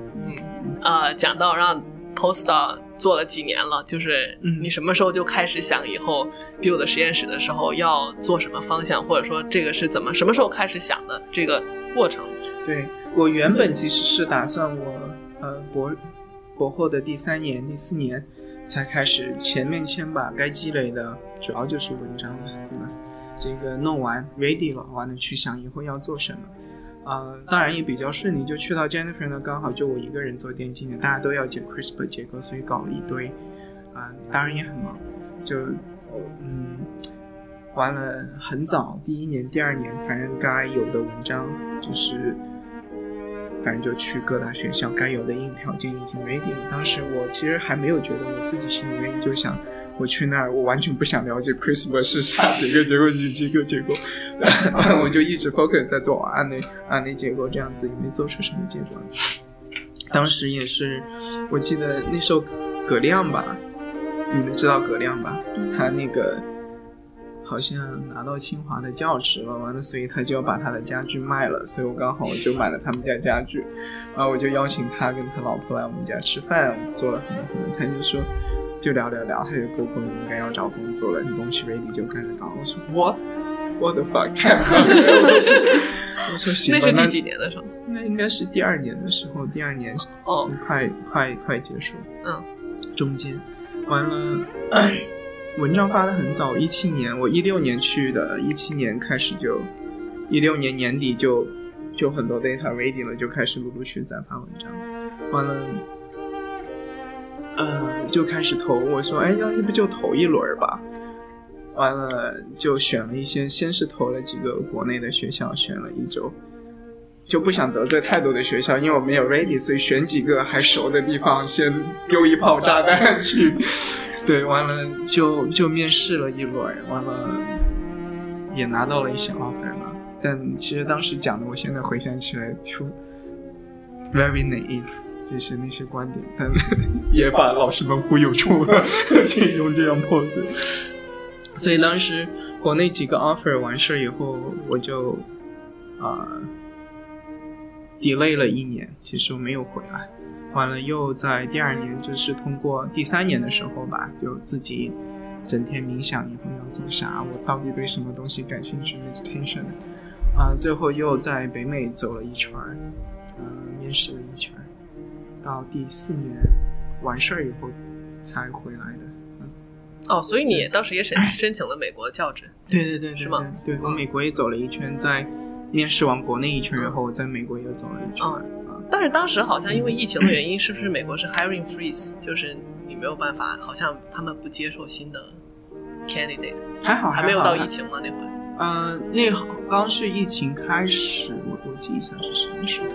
呃，讲到让 Posta 做了几年了，就是你什么时候就开始想以后 build 实验室的时候要做什么方向，或者说这个是怎么什么时候开始想的这个过程？对我原本其实是打算我呃博博后的第三年、第四年才开始，前面先把该积累的主要就是文章嘛，对吧？这个弄完 ready 了，完了去想以后要做什么。呃，当然也比较顺利，就去到 Jennifer 呢，刚好就我一个人做电竞的，大家都要解 CRISPR 结构，所以搞了一堆，啊，当然也很忙，就嗯，完了很早，第一年、第二年，反正该有的文章就是，反正就去各大学校，该有的硬条件已经 ready 了。当时我其实还没有觉得我自己心里面就想。我去那儿，我完全不想了解 Christmas 是啥结构、结构是结构、结构，我就一直 focus 在做案内、案内结构这样子，也没做出什么结果。当时也是，我记得那时候葛亮吧，你们知道葛亮吧？他那个好像拿到清华的教职了，完了，所以他就要把他的家具卖了，所以我刚好我就买了他们家家具，然后我就邀请他跟他老婆来我们家吃饭，做了很多很多，他就说。就聊聊聊，他就沟通应该要找工作了，你东西 ready 就开始搞。我说 what what the fuck？<laughs> 我说行吧。那是第几年的时候？那应该是第二年的时候，第二年哦，快快快结束。嗯，中间完了，文章发的很早，一七年，我一六年去的，一七年开始就，一六年年底就就很多 data ready 了，就开始陆陆续续在发文章，完了。呃，就开始投。我说，哎，要不就投一轮吧。完了，就选了一些，先是投了几个国内的学校，选了一周，就不想得罪太多的学校，因为我没有 ready，所以选几个还熟的地方，先丢一炮炸弹去。<laughs> 对，完了就就面试了一轮，完了也拿到了一些 offer 嘛。但其实当时讲的，我现在回想起来就 very naive。这是那些观点，但 <laughs> 也把老师们忽悠住了，<laughs> 就用这样破嘴。所以当时国内几个 offer 完事以后，我就啊 delay 了一年，其实我没有回来。完了又在第二年，就是通过第三年的时候吧，就自己整天冥想以后要做啥，我到底对什么东西感兴趣，meditation。啊，最后又在北美走了一圈，嗯，面试了一圈。到第四年完事儿以后才回来的，嗯，哦，所以你当时也申 <laughs> 申请了美国教职，对对对，是吗？对，我美国也走了一圈，在面试完国内一圈然后我，在美国也走了一圈。嗯，但是当时好像因为疫情的原因，是不是美国是 hiring freeze，就是你没有办法，好像他们不接受新的 candidate。还好，还没有到疫情吗？那会？嗯，那刚是疫情开始，我我记一下是什么时候。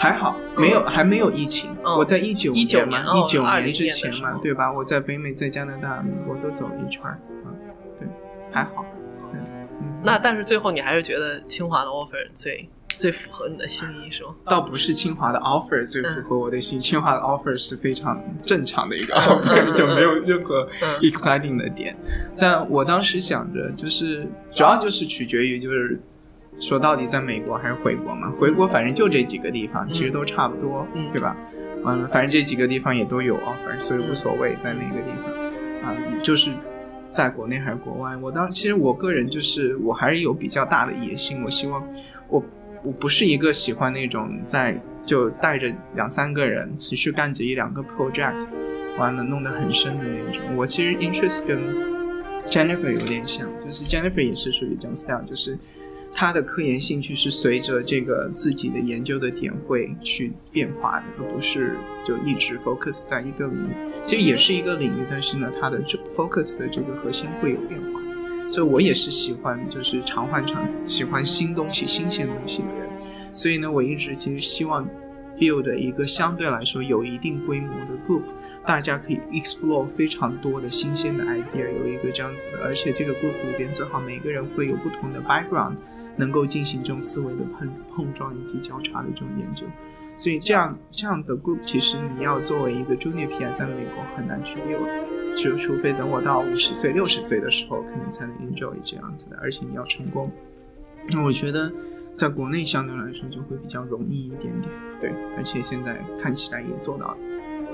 还好，没有，还没有疫情。我在一九年嘛，一九年之前嘛，对吧？我在北美，在加拿大、美国都走了一圈儿，嗯，对，还好。那但是最后你还是觉得清华的 offer 最最符合你的心意，是吗？倒不是清华的 offer 最符合我的心，清华的 offer 是非常正常的一个 offer，就没有任何 exciting 的点。但我当时想着，就是主要就是取决于就是。说到底，在美国还是回国嘛？回国反正就这几个地方，其实都差不多，对吧？完了，反正这几个地方也都有 offer，所以无所谓在哪个地方。啊，就是在国内还是国外？我当其实我个人就是我还是有比较大的野心，我希望我我不是一个喜欢那种在就带着两三个人持续干着一两个 project，完了弄得很深的那种。我其实 interest 跟 Jennifer 有点像，就是 Jennifer 也是属于这种 style，就是。他的科研兴趣是随着这个自己的研究的点会去变化的，而不是就一直 focus 在一个领域。其实也是一个领域，但是呢，它的 focus 的这个核心会有变化。所以我也是喜欢就是常换常喜欢新东西、新鲜东西的人。所以呢，我一直其实希望 build 一个相对来说有一定规模的 group，大家可以 explore 非常多的新鲜的 idea，有一个这样子的，而且这个 group 里边最好每个人会有不同的 background，能够进行这种思维的碰碰撞以及交叉的这种研究。所以这样这样的 group，其实你要作为一个 junior PI 在美国很难去 build，就除非等我到五十岁、六十岁的时候，可能才能 enjoy 这样子的，而且你要成功。那我觉得在国内相对来说就会比较容易一点点，对，而且现在看起来也做到了，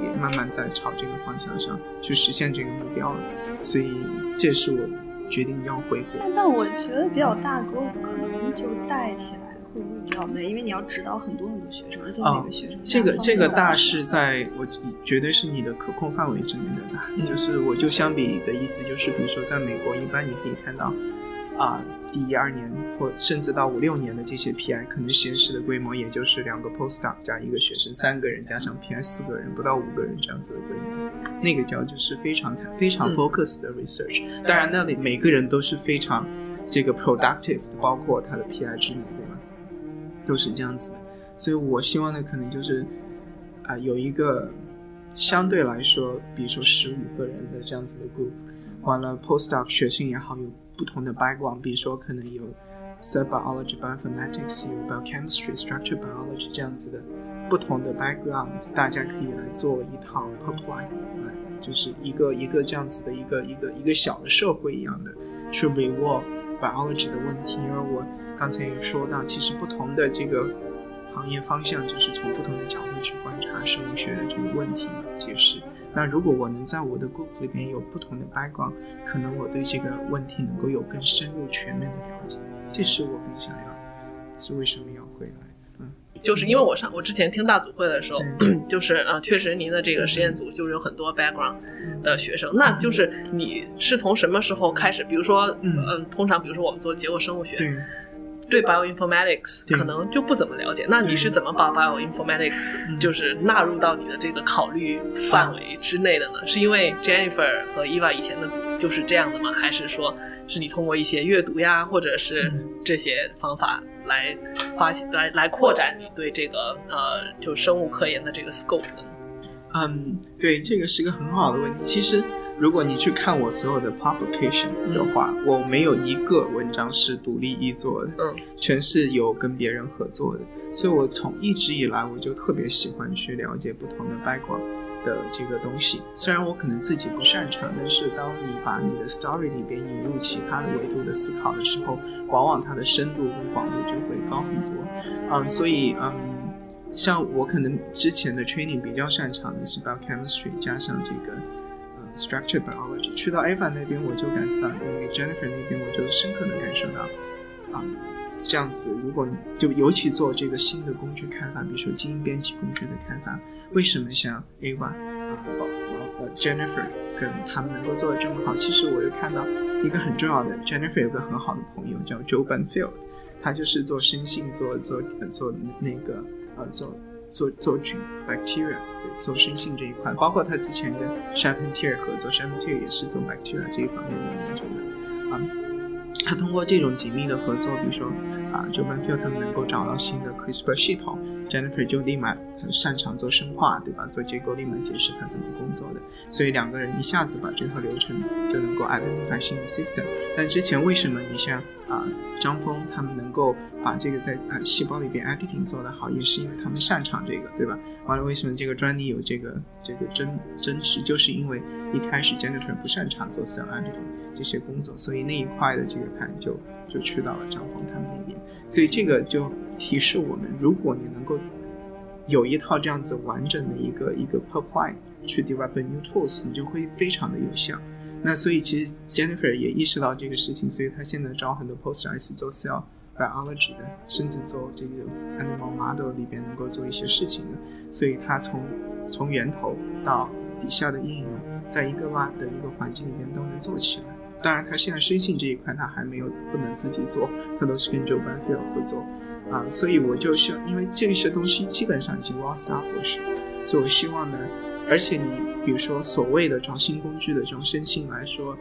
也慢慢在朝这个方向上去实现这个目标了，所以这是我决定要回国。但我觉得比较大 group 可能就带起来。会不会比较累？因为你要指导很多很多学生，而且每个学生这个这个大是在我绝对是你的可控范围之内的大。就是我就相比的意思就是，比如说在美国，一般你可以看到啊，第一二年或甚至到五六年的这些 PI，可能实验室的规模也就是两个 postdoc 加一个学生，三个人加上 PI 四个人，不到五个人这样子的规模。那个叫就是非常非常 focus 的 research。当然那里每个人都是非常这个 productive，包括它的 PI 之内。都是这样子的，所以我希望的可能就是，啊，有一个相对来说，比如说十五个人的这样子的 group，完了 postdoc 学生也好，有不同的 background，比如说可能有 cell biology、bioinformatics、有 biochemistry、structure biology 这样子的不同的 background，大家可以来做一套 pipeline，来就是一个一个这样子的一个一个一个小的社会一样的去 reward biology 的问题，因为我。刚才也说到，其实不同的这个行业方向，就是从不同的角度去观察生物学的这个问题解释。那如果我能在我的 group 里边有不同的 background，可能我对这个问题能够有更深入、全面的了解。这是我更想要，是为什么要回来？嗯，就是因为我上我之前听大组会的时候，<clears throat> 就是啊，确实您的这个实验组就是有很多 background 的学生。那就是你是从什么时候开始？比如说，嗯，通常比如说我们做结构生物学。对 bioinformatics 可能就不怎么了解，那你是怎么把 bioinformatics 就是纳入到你的这个考虑范围之内的呢？是因为 Jennifer 和 Eva 以前的组就是这样的吗？还是说是你通过一些阅读呀，或者是这些方法来发现、来来扩展你对这个呃就生物科研的这个 scope 呢？嗯，对，这个是一个很好的问题。其实。如果你去看我所有的 publication 的话，我没有一个文章是独立一做的，嗯，全是有跟别人合作的。所以我从一直以来我就特别喜欢去了解不同的 background 的这个东西。虽然我可能自己不擅长，但是当你把你的 story 里边引入其他的维度的思考的时候，往往它的深度跟广度就会高很多。嗯，所以嗯，像我可能之前的 training 比较擅长的是 biochemistry 加上这个嗯。Structure biology，去到 Eva 那边，我就感到因为 Jennifer 那边，我就深刻的感受到，啊，这样子，如果就尤其做这个新的工具开发，比如说基因编辑工具的开发，为什么像 Eva 啊，包括 Jennifer 跟他们能够做的这么好？其实我又看到一个很重要的，Jennifer 有个很好的朋友叫 Joe Benfield，他就是做生性，做做做那个呃做。做做菌 bacteria，对，做生性这一块，包括他之前跟 s h a p e n t i e r 合作 s h a p e n t i e r 也是做 bacteria 这一方面的研究的，啊，他通过这种紧密的合作，比如说啊 j o b a n f i e l d 他们能够找到新的 CRISPR 系统，Jennifer 就立马很擅长做生化，对吧？做结构立马解释他怎么工作的，所以两个人一下子把这套流程就能够 identify 新的 system。但之前为什么你像啊张峰他们能够把这个在呃细胞里边 editing 做得好，也是因为他们擅长这个，对吧？完了，为什么这个专利有这个这个争争持，就是因为一开始 Jennifer 不擅长做 cell editing 这些工作，所以那一块的这个盘就就去到了张峰他们那边。所以这个就提示我们，如果你能够有一套这样子完整的一个一个 pipeline 去 develop new tools，你就会非常的有效。那所以其实 Jennifer 也意识到这个事情，所以他现在招很多 postdoc 做 cell。biology 的，甚至做这个 animal model 里边能够做一些事情的，所以它从从源头到底下的应用，在一个蛙的一个环境里边都能做起来。当然，他现在生性这一块他还没有不能自己做，他都是跟 Joe Banfield 合作啊。所以我就想，因为这些东西基本上已经 well established，所以我希望呢，而且你比如说所谓的创新工具的这种生性来说，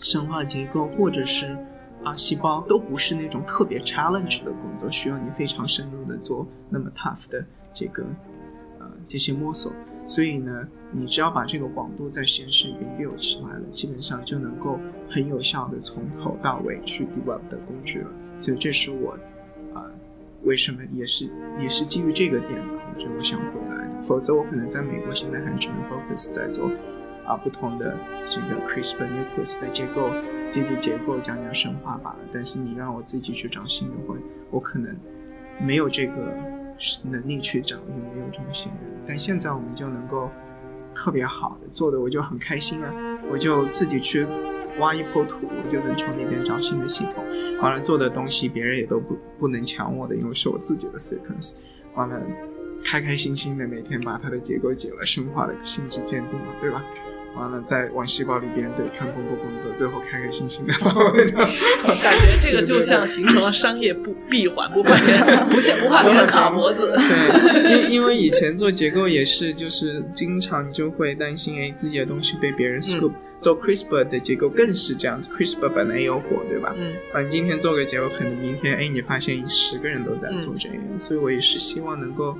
生化结构或者是。啊细胞都不是那种特别 challenge 的工作，需要你非常深入的做那么 tough 的这个呃这些摸索。所以呢，你只要把这个广度在实验室里边 build 起来了，基本上就能够很有效的从头到尾去 develop 的工具了。所以这是我啊、为什么也是也是基于这个点，我觉得我想回来。否则我可能在美国现在还只能 focus 在做啊不同的这个 CRISPR nucleus 的结构、结节结构讲讲生化罢了。但是你让我自己去找新的会，我可能没有这个能力去找，也没有这么信任。但现在我们就能够特别好的做的，我就很开心啊！我就自己去挖一坡土，我就能从那边找新的系统。完了做的东西，别人也都不不能抢我的，因为是我自己的 sequence。完了，开开心心的每天把它的结构解了，生化了性质鉴定了，对吧？完了再往细胞里边对看工不工作，最后开开心心的把我的感觉这个就像形成了商业不闭环，不怕别人不想不怕别人卡脖子。对，因因为以前做结构也是，就是经常就会担心，哎，自己的东西被别人 scoop、做 CRISPR 的结构更是这样子，CRISPR 本来也有火，对吧？嗯，反正今天做个结构，可能明天，哎，你发现十个人都在做这个，所以我也是希望能够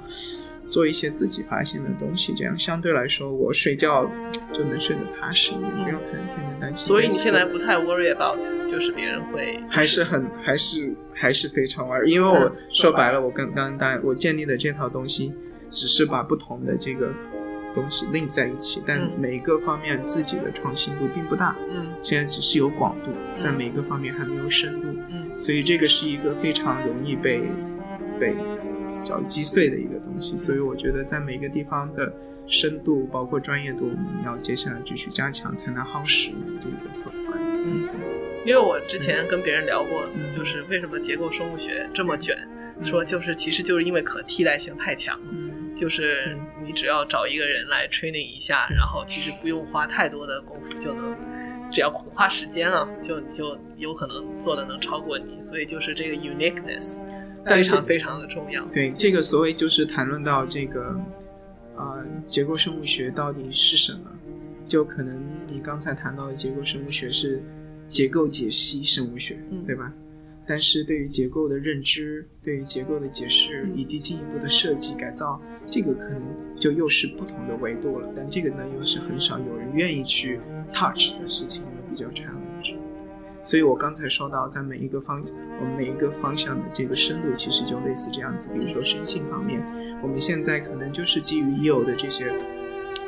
做一些自己发现的东西，这样相对来说，我睡觉就能睡得踏实一点，不要太天天担心。所以你现在不太 worry about，就是别人会还是很还是还是非常玩，因为我说白了，我刚刚当我建立的这套东西，只是把不同的这个东西 link 在一起，但每一个方面自己的创新度并不大。嗯，现在只是有广度，在每一个方面还没有深度。嗯，所以这个是一个非常容易被被叫击碎的一个东西。所以我觉得在每个地方的深度，包括专业度，我们要接下来继续加强，才能夯实这个团队。嗯，因为我之前跟别人聊过，嗯就是为什么结构生物学这么卷，说就是其实就是因为可替代性太强。嗯就是你只要找一个人来 training 一下，然后其实不用花太多的功夫就能，只要花时间啊，就你就有可能做的能超过你。所以就是这个 uniqueness 非常非常的重要。对，这个所谓就是谈论到这个，呃，结构生物学到底是什么？就可能你刚才谈到的结构生物学是结构解析生物学，嗯对吧？但是对于结构的认知、对于结构的解释嗯以及进一步的设计改造，这个可能就又是不同的维度了。但这个呢，又是很少有人愿意去 touch 的事情，比较 challenge。所以我刚才说到，在每一个方我们每一个方向的这个深度，其实就类似这样子。比如说生性方面，我们现在可能就是基于已有的这些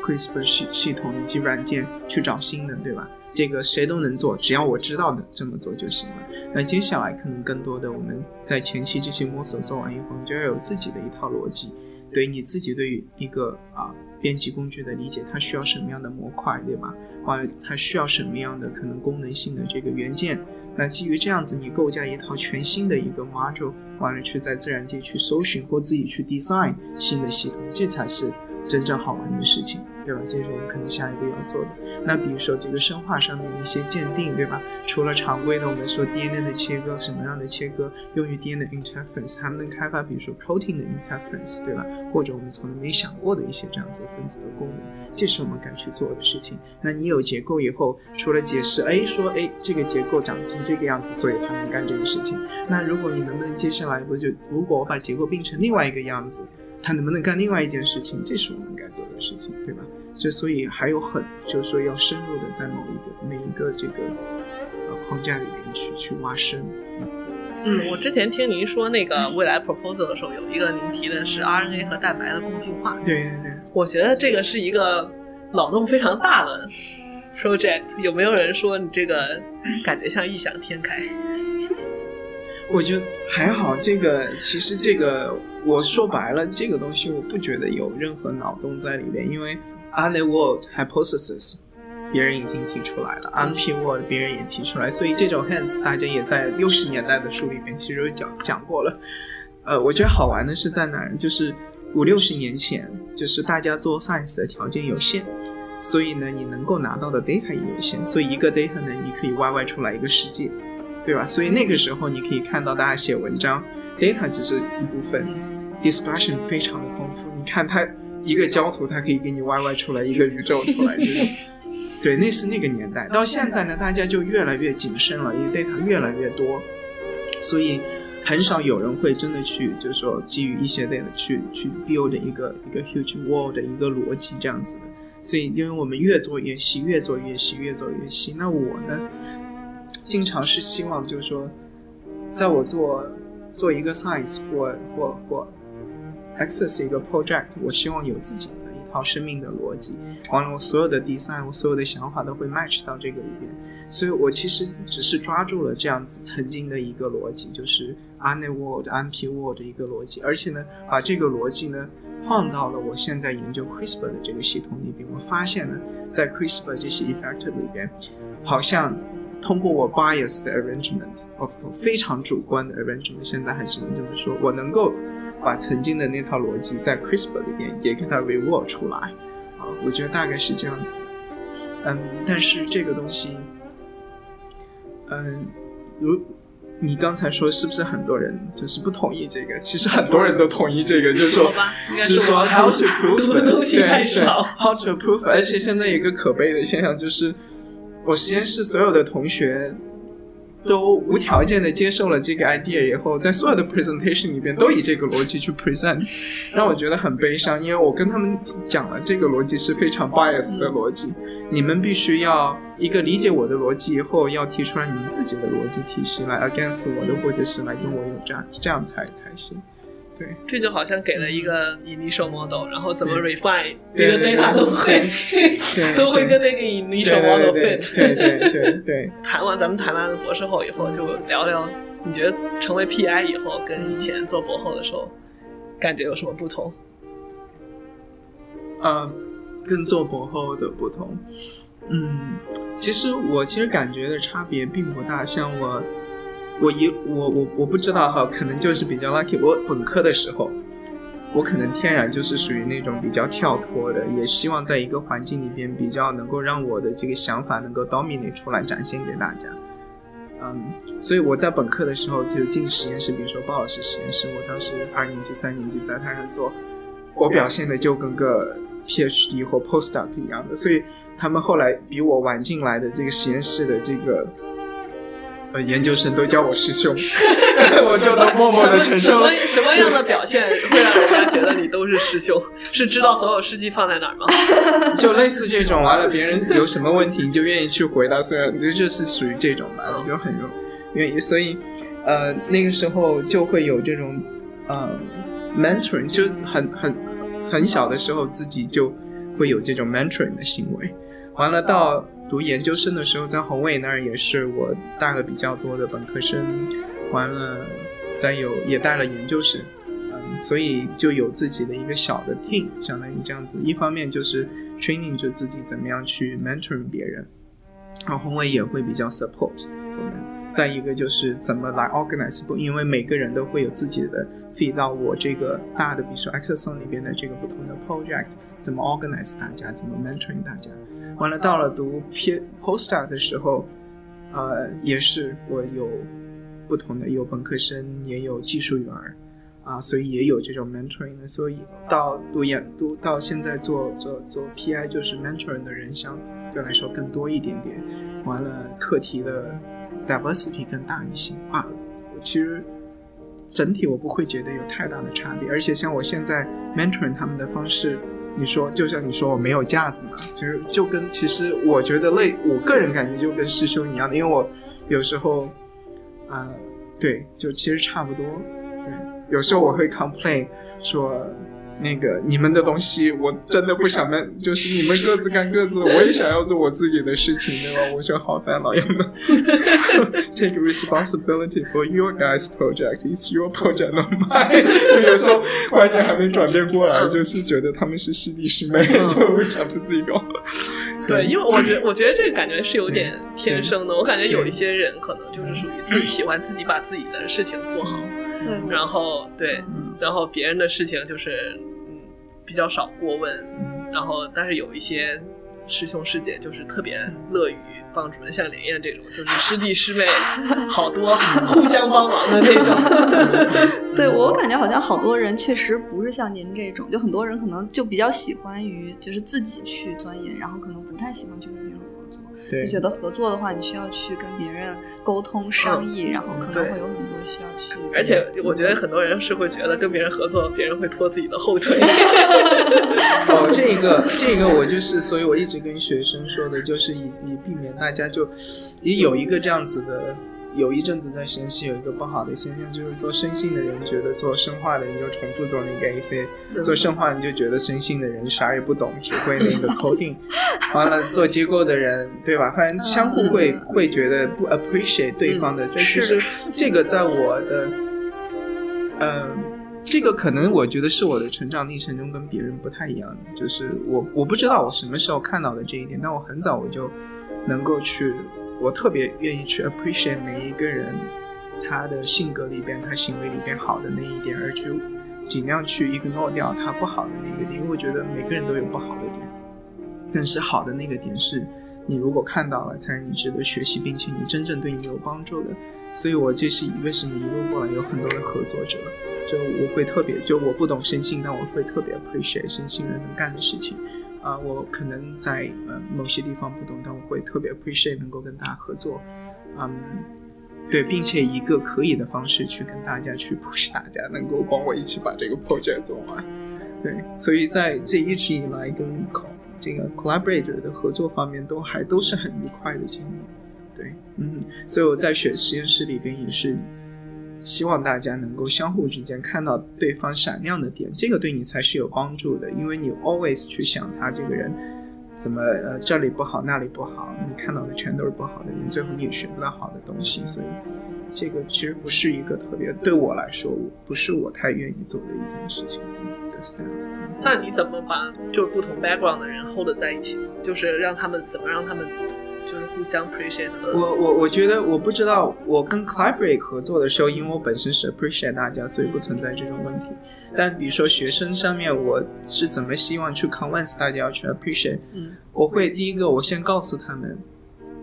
CRISPR 系系统以及软件去找新的，对吧？这个谁都能做，只要我知道的这么做就行了。那接下来可能更多的我们在前期这些摸索做完以后，你就要有自己的一套逻辑，对你自己对于一个啊编辑工具的理解，它需要什么样的模块，对吧？或者，它需要什么样的可能功能性的这个元件？那基于这样子，你构架一套全新的一个 module，完了去在自然界去搜寻或自己去 design 新的系统，这才是真正好玩的事情，对吧？这是我们可能下一步要做的。那比如说这个生化上面的一些鉴定，对吧？除了常规的我们说 DNA 的切割，什么样的切割用于 DNA interference，还能开发比如说 protein 的 interference，对吧？或者我们从来没想过的一些这样子分子的功能，这是我们该去做的事情。那你有结构以后，除了解释，哎，说哎这个结构长成这个样子，所以它能干这个事情。那如果你能不能接下来一步就，如果我把结构变成另外一个样子，它能不能干另外一件事情？这是我们该做的事情，对吧？就所以还有很，就是说要深入的在某一个每一个这个呃框架里面去去挖深。嗯，我之前听您说那个未来 proposal 的时候，有一个您提的是 RNA 和蛋白的共进化。对对对，我觉得这个是一个脑洞非常大的 project。有没有人说你这个感觉像异想天开？我觉得还好。这个其实这个我说白了，这个东西我不觉得有任何脑洞在里边，因为 RNA world hypothesis 别人已经提出来了，unp world 别人也提出来，所以这种 hands 大家也在六十年代的书里面其实有讲讲过了。呃，我觉得好玩的是在哪儿？就是五六十年前，就是大家做 science 的条件有限，所以呢，你能够拿到的 data 也有限，所以一个 data 呢，你可以 YY 出来一个世界。对吧？所以那个时候你可以看到大家写文章，data 只是一部分，discussion 非常的丰富。你看它一个焦图，它可以给你 YY 出来一个宇宙出来，这种 <laughs> 对，那是那个年代。到现在呢，大家就越来越谨慎了，因为 data 越来越多，所以很少有人会真的去，就是说基于一些 data 去去 build 一个一个 huge world 的一个逻辑这样子的。所以，因为我们越做越细，越做越细，越做越细。那我呢，经常是希望就是说，在我做做一个 science 或或或 access 一个 project，我希望有自己的一。套生命的逻辑，完了，我所有的 design，我所有的想法都会 match 到这个里边，所以我其实只是抓住了这样子曾经的一个逻辑，就是 ANA World、MP World 的一个逻辑，而且呢，把这个逻辑呢放到了我现在研究 CRISPR 的这个系统里边，我发现呢，在 CRISPR 这些 effect 里边，好像通过我 bias 的 arrangement，of 非常主观的 arrangement，现在还只能这么说，我能够。把曾经的那套逻辑在 CRISPR 里边也给它 reward 出来，啊，我觉得大概是这样子。嗯，但是这个东西，嗯，如你刚才说，是不是很多人就是不同意这个？其实很多人都同意这个，就是说，是说 how to prove，<laughs> 对对，how to prove。而且现在一个可悲的现象就是，我实验室所有的同学。都无条件的接受了这个 idea 以后，在所有的 presentation 里边都以这个逻辑去 present，让我觉得很悲伤，因为我跟他们讲了这个逻辑是非常 bias 的逻辑，你们必须要一个理解我的逻辑以后，要提出来你们自己的逻辑体系来 against 我的，或者是来跟我有战，这样才才行。对，这就好像给了一个 initial model，然后怎么 refine 那个 data 都会 <laughs> 都会跟那个 initial model fit。对对对对。谈完 <laughs> 咱们谈完了博士后以后，就聊聊你觉得成为 PI 以后跟以前做博后的时候感觉有什么不同？呃，跟做博后的不同，嗯，其实我其实感觉的差别并不大，像我。我一我我我不知道哈，可能就是比较 lucky。我本科的时候，我可能天然就是属于那种比较跳脱的，也希望在一个环境里边比较能够让我的这个想法能够 dominate 出来，展现给大家。嗯，所以我在本科的时候就进实验室，比如说鲍老师实验室，我当时二年级、三年级在他那做，我表现的就跟个 PhD 或 postdoc 一样的，所以他们后来比我晚进来的这个实验室的这个。呃，研究生都叫我师兄，<laughs> 我就都默默的承受。什么什么样的表现会让人家觉得你都是师兄？<laughs> 是知道所有事迹放在哪儿吗？<laughs> 就类似这种，完了别人有什么问题，你就愿意去回答。虽然这就是属于这种吧，就很愿意。所以，呃，那个时候就会有这种呃 mentoring，就很很很小的时候自己就会有这种 mentoring 的行为。完了到。读研究生的时候，在宏伟那儿也是我带了比较多的本科生，完了再有也带了研究生，嗯，所以就有自己的一个小的 team，相当于这样子。一方面就是 training 就自己怎么样去 mentoring 别人，然后宏伟也会比较 support 我们。再一个就是怎么来 organize，不，因为每个人都会有自己的 feed 到我这个大的，比如说 exosome 里边的这个不同的 project，怎么 organize 大家，怎么 mentoring 大家。完了，到了读 P postdoc 的时候，呃，也是我有不同的，有本科生，也有技术员儿，啊，所以也有这种 mentoring 的。所以到读研读到现在做做做 PI，就是 mentoring 的人相对来说更多一点点。完了，课题的 diversity 更大一些啊。其实整体我不会觉得有太大的差别，而且像我现在 mentoring 他们的方式。你说，就像你说我没有架子嘛，其实就跟其实我觉得类，我个人感觉就跟师兄一样的，因为我有时候，啊，对，就其实差不多，对，有时候我会 complain 说。那个你们的东西我真的不想问，就是你们各自干各自，我也想要做我自己的事情，对吧？我说好烦恼样的。<laughs> Take responsibility for your guys' project. It's your project, not mine. <laughs> 就有时候观念还没转变过来，就是觉得他们是师弟师妹，就为啥不自己搞？<laughs> 对，因为我觉得，我觉得这个感觉是有点天生的。我感觉有一些人可能就是属于自己喜欢自己把自己的事情做好。对，然后对，然后别人的事情就是嗯比较少过问，然后但是有一些师兄师姐就是特别乐于帮助人，像连燕这种就是师弟师妹 <laughs> 好多互相帮忙的那种。<laughs> <laughs> 对我感觉好像好多人确实不是像您这种，就很多人可能就比较喜欢于就是自己去钻研，然后可能不太喜欢去跟别人。对就觉得合作的话，你需要去跟别人沟通商议，然后可能会有很多需要去。而且我觉得很多人是会觉得跟别人合作，别人会拖自己的后腿。<laughs> 哦，这个这个我就是，所以我一直跟学生说的，就是以以避免大家就也有一个这样子的。有一阵子在实验室有一个不好的现象，就是做生性的人觉得做生化的人就重复做那个 AC，做生化人就觉得生性的人啥也不懂，只会那个 <laughs> coding。完了做结构的人，对吧？反正相互会会觉得不 appreciate 对方的。嗯其实这个在我的，嗯。这个可能我觉得是我的成长历程中跟别人不太一样的，就是我我不知道我什么时候看到的这一点，但我很早我就能够去，我特别愿意去 appreciate 每一个人他的性格里边、他行为里边好的那一点，而去尽量去 ignore 掉他不好的那个点，因为我觉得每个人都有不好的点，但是好的那个点是你如果看到了，才是你值得学习，并且你真正对你有帮助的。所以我这是为什么一路过来有很多的合作者。就我会特别，就我不懂身心，但我会特别 appreciate 身心人能干的事情。啊、我可能在呃某些地方不懂，但我会特别 appreciate 能够跟大家合作。嗯，对，并且一个可以的方式去跟大家去 push 大家，能够帮我一起把这个 project 做完。对，所以在这一直以来跟这个 collaborator 的合作方面，都还都是很愉快的经历。对，嗯，所以我在选实验室里边也是。希望大家能够相互之间看到对方闪亮的点，这个对你才是有帮助的。因为你 always 去想他这个人怎么呃这里不好那里不好，你看到的全都是不好的人，最后你也学不到好的东西。所以这个其实不是一个特别对我来说不是我太愿意做的一件事情。那你怎么把就是不同 background 的人 hold 在一起？就是让他们怎么让他们？就是互相 appreciate 我我我觉得我不知道，我跟 collaborate 合作的时候，因为我本身是 appreciate 大家，所以不存在这种问题。但比如说学生上面，我是怎么希望去 convince 大家要去 appreciate？嗯，我会第一个，我先告诉他们，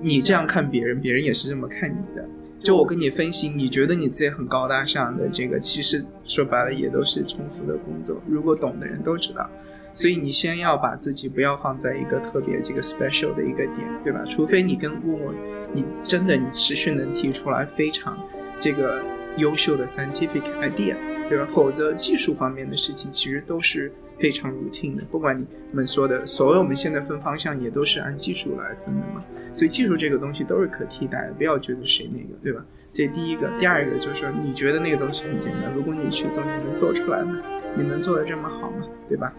你这样看别人，别人也是这么看你的。就我跟你分析，你觉得你自己很高大上的这个，其实说白了也都是重复的工作。如果懂的人都知道。所以你先要把自己不要放在一个特别这个 special 的一个点，对吧？除非你跟问我，你真的你持续能提出来非常这个优秀的 scientific idea，对吧？否则技术方面的事情其实都是非常 routine 的。不管你们说的，所有我们现在分方向也都是按技术来分的嘛。所以技术这个东西都是可替代的，不要觉得谁那个，对吧？这第一个，第二个就是说，你觉得那个东西很简单，如果你去做，你能做出来吗？你能做得这么好吗？对吧？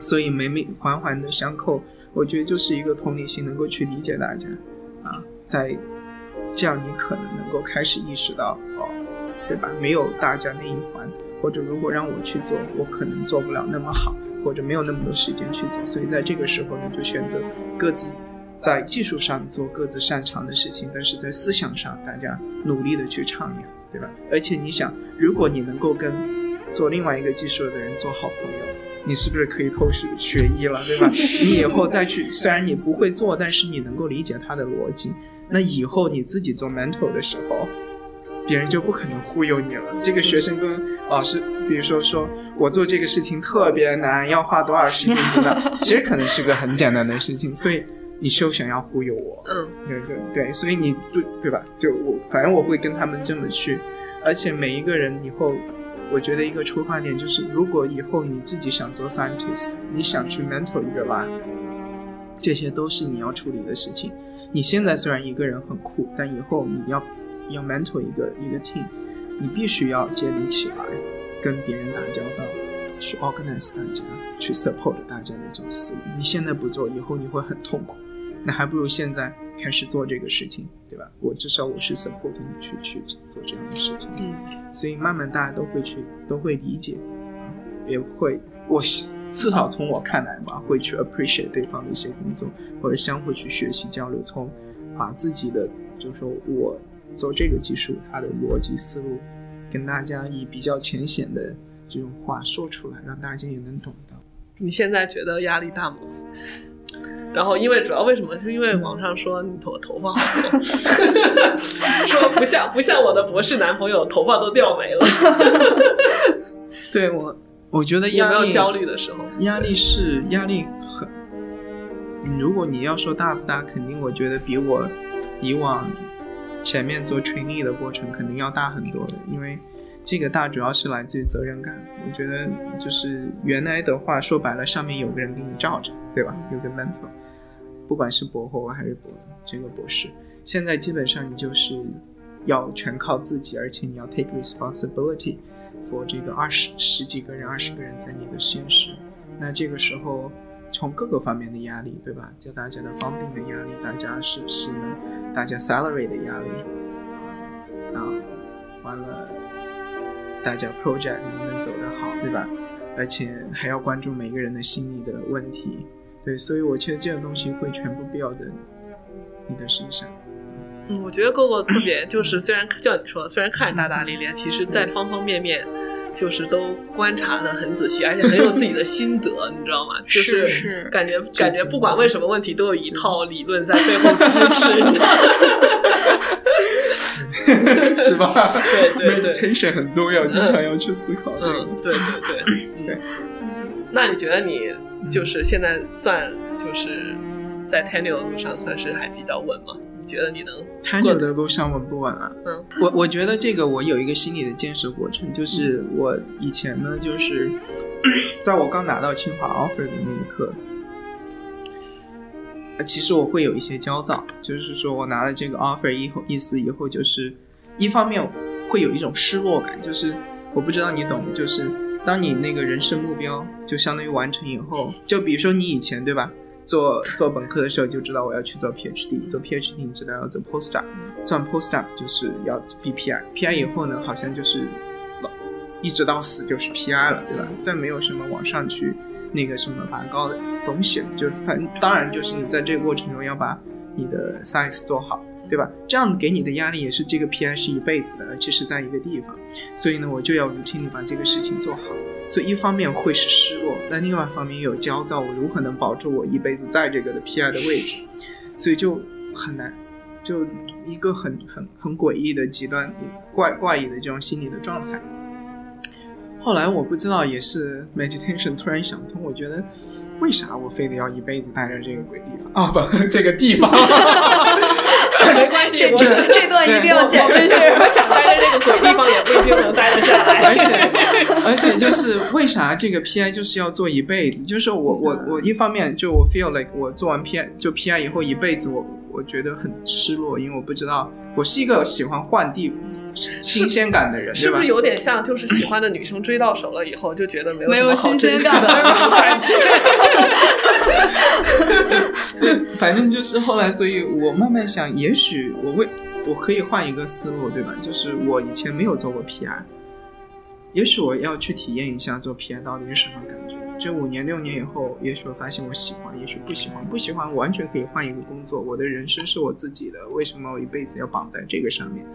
所以每每环环的相扣，我觉得就是一个同理心，能够去理解大家，啊，在这样你可能能够开始意识到，哦，对吧？没有大家那一环，或者如果让我去做，我可能做不了那么好，或者没有那么多时间去做，所以在这个时候呢，就选择各自在技术上做各自擅长的事情，但是在思想上大家努力的去倡扬，对吧？而且你想，如果你能够跟做另外一个技术的人做好朋友。你是不是可以偷学学医了，对吧？<laughs> 你以后再去，虽然你不会做，但是你能够理解他的逻辑。那以后你自己做 mentor 的时候，别人就不可能忽悠你了。这个学生跟老师，比如说说我做这个事情特别难，要花多少时间知道，<laughs> 其实可能是个很简单的事情，所以你休想要忽悠我。嗯，对对对，所以你对对吧？就我反正我会跟他们这么去，而且每一个人以后。我觉得一个出发点就是，如果以后你自己想做 scientist，你想去 mentor 一个 lab，这些都是你要处理的事情。你现在虽然一个人很酷，但以后你要要 mentor 一个一个 team，你必须要建立起来，跟别人打交道，去 organize 大家，去 support 大家的这种思路。你现在不做，以后你会很痛苦。那还不如现在开始做这个事情，对吧？我至少我是 support 你去去做这样的事情，嗯，所以慢慢大家都会去，都会理解，也会，我至少从我看来吧，会去 appreciate 对方的一些工作，或者相互去学习交流，从把自己的，就是说我做这个技术它的逻辑思路，跟大家以比较浅显的这种话说出来，让大家也能懂到。你现在觉得压力大吗？然后，因为主要为什么？就因为网上说你头头发好多，<laughs> 说不像不像我的博士男朋友，头发都掉没了。<laughs> 对我，我觉得有压力没有焦虑的时候？压力是压力很，如果你要说大不大，肯定我觉得比我以往前面做 training 的过程肯定要大很多的，因为这个大主要是来自于责任感。我觉得就是原来的话说白了，上面有个人给你罩着，对吧？有个 mentor，不管是博后还是博这个博士，现在基本上你就是要全靠自己，而且你要 take responsibility for 这个二十十几个人、二十个人在你的实验室。那这个时候。从各个方面的压力，对吧？就大家的 funding 的压力，大家是不是呢？大家 salary 的压力，啊，完了，大家 project 能不能走得好，对吧？而且还要关注每个人的心理的问题，对，所以我觉得这个东西会全部标的你的身上。嗯，我觉得哥哥特别，就是虽然叫你说，虽然看着大大咧咧，其实在方方面面。就是都观察的很仔细，而且很有自己的心得，<laughs> 你知道吗？就是感觉感觉不管问什么问题，都有一套理论在背后 <laughs> 支持，<laughs> 是吧？对对对，meditation 很重要，经常要去思考。嗯，对对对对。那你觉得你就是现在算就是在 tenure 的路上算是还比较稳吗？觉得你能太牛的路上稳不稳啊？嗯，我我觉得这个我有一个心理的建设过程，就是我以前呢，就是 <clears throat> 在我刚拿到清华 offer 的那一刻，其实我会有一些焦躁，就是说我拿了这个 offer 以后，意思以后就是一方面会有一种失落感，就是我不知道你懂，就是当你那个人生目标就相当于完成以后，就比如说你以前对吧？做做本科的时候就知道我要去做 PhD，做 PhD 你知道要做 postdoc，做 postdoc 就是要 bpi，pi 以后呢好像就是一直到死就是 PI 了，对吧？再没有什么往上去那个什么拔高的东西了，就反当然就是你在这个过程中要把你的 science 做好，对吧？这样给你的压力也是这个 PI 是一辈子的，而且是在一个地方，所以呢我就要 routine 把这个事情做好。所以一方面会是失落，但另外一方面也有焦躁。我如何能保住我一辈子在这个的 PI 的位置？所以就很难，就一个很很很诡异的极端怪怪异的这种心理的状态。后来我不知道，也是 meditation 突然想通，我觉得为啥我非得要一辈子待在这个鬼地方啊？不，这个地方 <laughs> <laughs> 没关系，这这段一定要剪进去。我想待在这个鬼地方，也不一定能待得下来。而且 <laughs> 而且就是为啥这个 PI 就是要做一辈子？就是我我我一方面就我 feel like 我做完 PI 就 PI 以后一辈子，我我觉得很失落，因为我不知道我是一个喜欢换地。新鲜感的人，是不是有点像？就是喜欢的女生追到手了以后，就觉得没有没有新鲜感的感觉。<laughs> 反正就是后来，所以我慢慢想，也许我会，我可以换一个思路，对吧？就是我以前没有做过 PI，也许我要去体验一下做 PI 到底是什么感觉。这五年六年以后，也许我发现我喜欢，也许不喜欢。不喜欢，完全可以换一个工作。我的人生是我自己的，为什么我一辈子要绑在这个上面？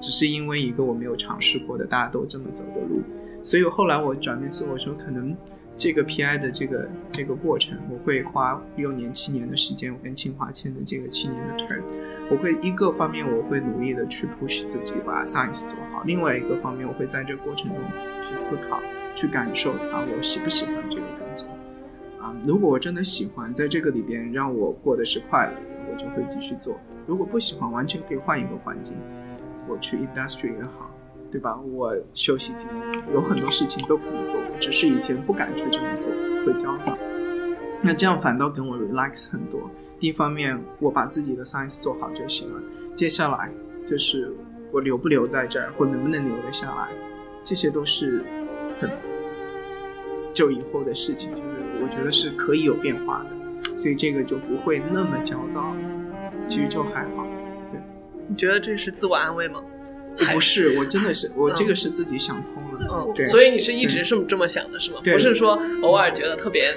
只是因为一个我没有尝试过的，大家都这么走的路，所以后来我转变思路，我说可能这个 PI 的这个这个过程，我会花六年七年的时间，我跟清华签的这个七年的 term，我会一个方面我会努力的去 push 自己把 science 做好，另外一个方面我会在这过程中去思考，去感受它，我喜不喜欢这个工作啊？如果我真的喜欢，在这个里边让我过的是快乐，我就会继续做；如果不喜欢，完全可以换一个环境。我去 industry 也好，对吧？我休息几年，有很多事情都可以做，只是以前不敢去这么做，会焦躁。那这样反倒跟我 relax 很多。一方面，我把自己的 science 做好就行了。接下来就是我留不留在这儿，或能不能留得下来，这些都是很就以后的事情。就是我觉得是可以有变化的，所以这个就不会那么焦躁。其实就还好。对你觉得这是自我安慰吗？不是，我真的是我这个是自己想通了。嗯，对。所以你是一直是这么想的，是吗？不是说偶尔觉得特别，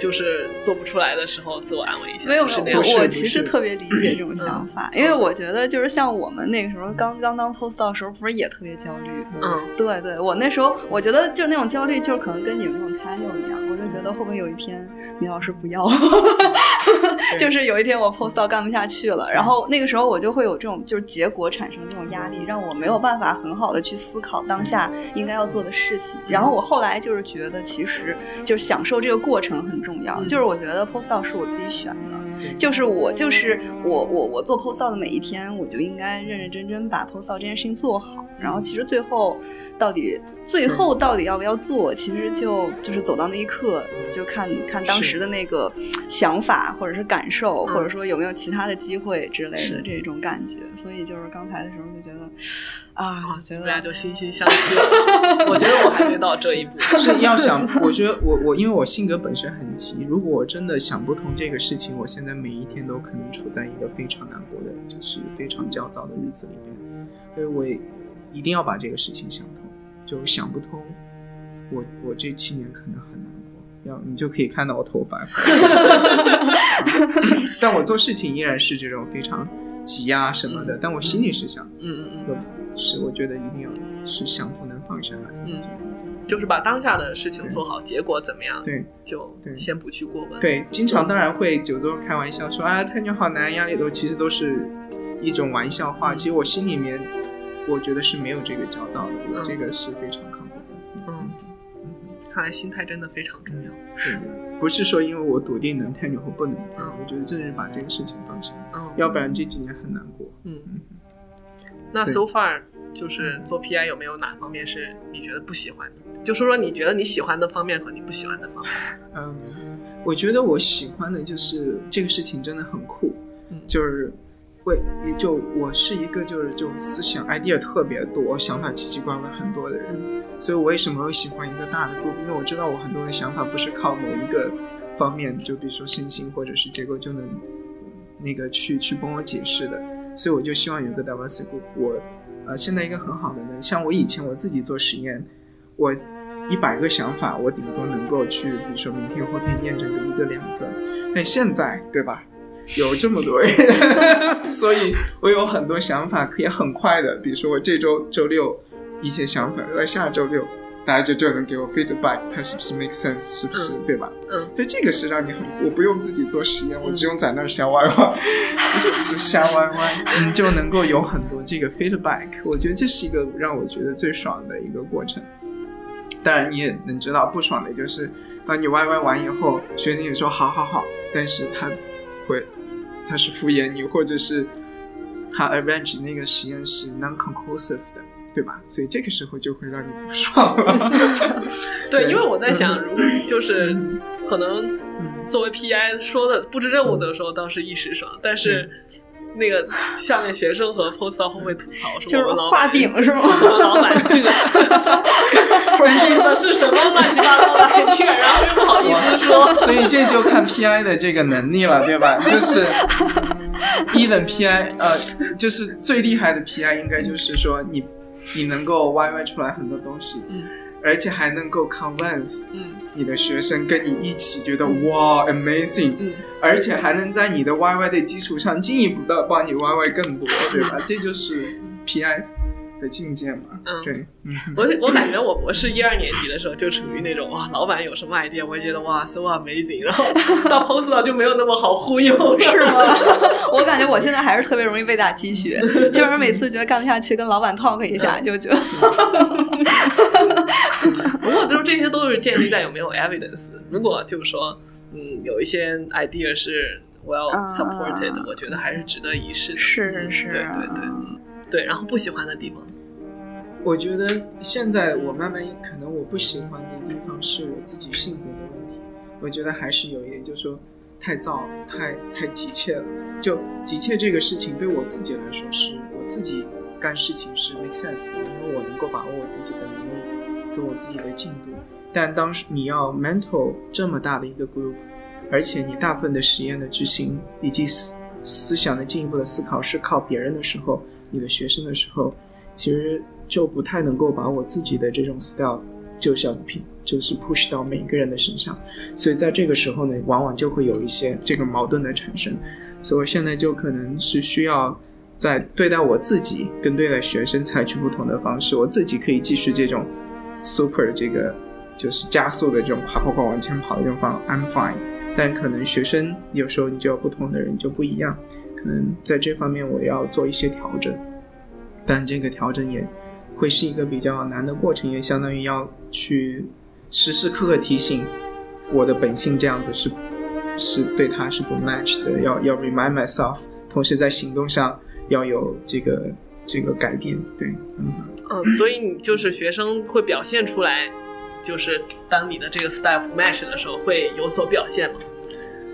就是做不出来的时候自我安慰一下。没有，没有。我其实特别理解这种想法，因为我觉得就是像我们那个时候刚刚当 post 的时候，不是也特别焦虑？嗯，对对，我那时候我觉得就那种焦虑，就是可能跟你们这种 t 六一样，我就觉得会不会有一天米老师不要，就是有一天我 post 到干不下去了，然后那个时候我就会有这种就是结果产生这种压力，让我没有办法很好的去思考当下应该要做的事情。然后我后来就是觉得，其实就是享受这个过程很重要。就是我觉得 post 到是我自己选的，就是我就是我我我做 post 到的每一天，我就应该认认真真把 post 到这件事情做好。然后其实最后到底最后到底要不要做，其实就就是走到那一刻，就看看当时的那个想法或者是感受，或者说有没有其他的机会之类的这种感觉。所以就是刚才的时候就觉得啊，觉得大家就惺惺相惜。<laughs> 我觉得我还没到这一步。是要想，我觉得我我因为我性格本身很急，如果我真的想不通这个事情，我现在每一天都可能处在一个非常难过的，就是非常焦躁的日子里面，所以我也。一定要把这个事情想通，就想不通，我我这七年可能很难过。要你就可以看到我头发，<laughs> 但我做事情依然是这种非常急啊什么的。但我心里是想，嗯嗯嗯，是我觉得一定要是想通能放下来，嗯，就是把当下的事情做好，结果怎么样，对，就先不去过问。对，经常当然会就都开玩笑说啊，太牛好难，压力都其实都是一种玩笑话。其实我心里面。我觉得是没有这个焦躁的，我这个是非常抗拒的。嗯，看来心态真的非常重要。是，不是说因为我笃定能太牛或不能太，我觉得正是把这个事情放下，要不然这几年很难过。嗯嗯。那 so far 就是做 PI 有没有哪方面是你觉得不喜欢的？就说说你觉得你喜欢的方面和你不喜欢的方面。<laughs> 嗯，我觉得我喜欢的就是这个事情真的很酷，就是。会，就我是一个就是就思想 idea 特别多，想法奇奇怪怪很多的人，所以我为什么会喜欢一个大的 group？因为我知道我很多的想法不是靠某一个方面，就比如说身心或者是结构就能那个去去帮我解释的，所以我就希望有个 diverse group。我呃现在一个很好的呢，像我以前我自己做实验，我一百个想法我顶多能够去，比如说明天后天验证个一个两个，但现在对吧？有这么多人，<laughs> 所以我有很多想法可以很快的，比如说我这周周六一些想法，在下周六大家就就能给我 feedback，它是不是 make sense，是不是对吧？嗯，所以这个是让你很，我不用自己做实验，我只用在那儿瞎歪歪，瞎歪歪，你，就能够有很多这个 feedback。我觉得这是一个让我觉得最爽的一个过程。当然你也能知道，不爽的就是当你歪歪完以后，学生也说好好好，但是他会。他是敷衍你，或者是他 arrange 那个实验是 non-conclusive 的，对吧？所以这个时候就会让你不爽了。<laughs> 对，因为我在想，如果就是可能作为 PI 说的布置任务的时候倒是一时爽，但是。那个下面学生和 post 会不会吐槽？就是画饼是吗？我们老板这个，<laughs> 不然这个是什么乱七八糟的 idea，然后又不好意思说。所以这就看 PI 的这个能力了，对吧？就是一等 PI，呃，就是最厉害的 PI，应该就是说你你能够 YY 出来很多东西。嗯。而且还能够 convince 你的学生跟你一起觉得哇 amazing，而且还能在你的 YY 的基础上进一步的帮你 YY 更多，对吧？<laughs> 这就是 PI。的境界嘛，嗯，对，<laughs> 我我感觉我博士一二年级的时候就处于那种哇，老板有什么 idea，我也觉得哇，so amazing，然后 <laughs> 到 post 就没有那么好忽悠，是吗？<laughs> 我感觉我现在还是特别容易被打鸡血，就是每次觉得干不下去，跟老板 talk 一下就就。不过就是这些都是建立在有没有 evidence。如果就是说，嗯，有一些 idea 是 well supported，我觉得还是值得一试的。是是，对对对。对，然后不喜欢的地方，我觉得现在我慢慢可能我不喜欢的地方是我自己性格的问题。我觉得还是有一点，就是说太躁，太太急切了。就急切这个事情对我自己来说，是我自己干事情是 make sense，因为我能够把握我自己的能力跟我自己的进度。但当时你要 mental 这么大的一个 group，而且你大部分的实验的执行以及思思想的进一步的思考是靠别人的时候。你的学生的时候，其实就不太能够把我自己的这种 style 就像 p 就是 push 到每一个人的身上，所以在这个时候呢，往往就会有一些这个矛盾的产生。所以我现在就可能是需要在对待我自己跟对待学生采取不同的方式。我自己可以继续这种 super 这个就是加速的这种夸夸夸往前跑的这种方，I'm fine。但可能学生有时候你就要不同的人就不一样，可能在这方面我要做一些调整，但这个调整也会是一个比较难的过程，也相当于要去时时刻刻提醒我的本性这样子是是对他是不 match 的，要要 remind myself，同时在行动上要有这个这个改变，对，嗯。嗯，所以你就是学生会表现出来，就是当你的这个 style 不 match 的时候会有所表现吗？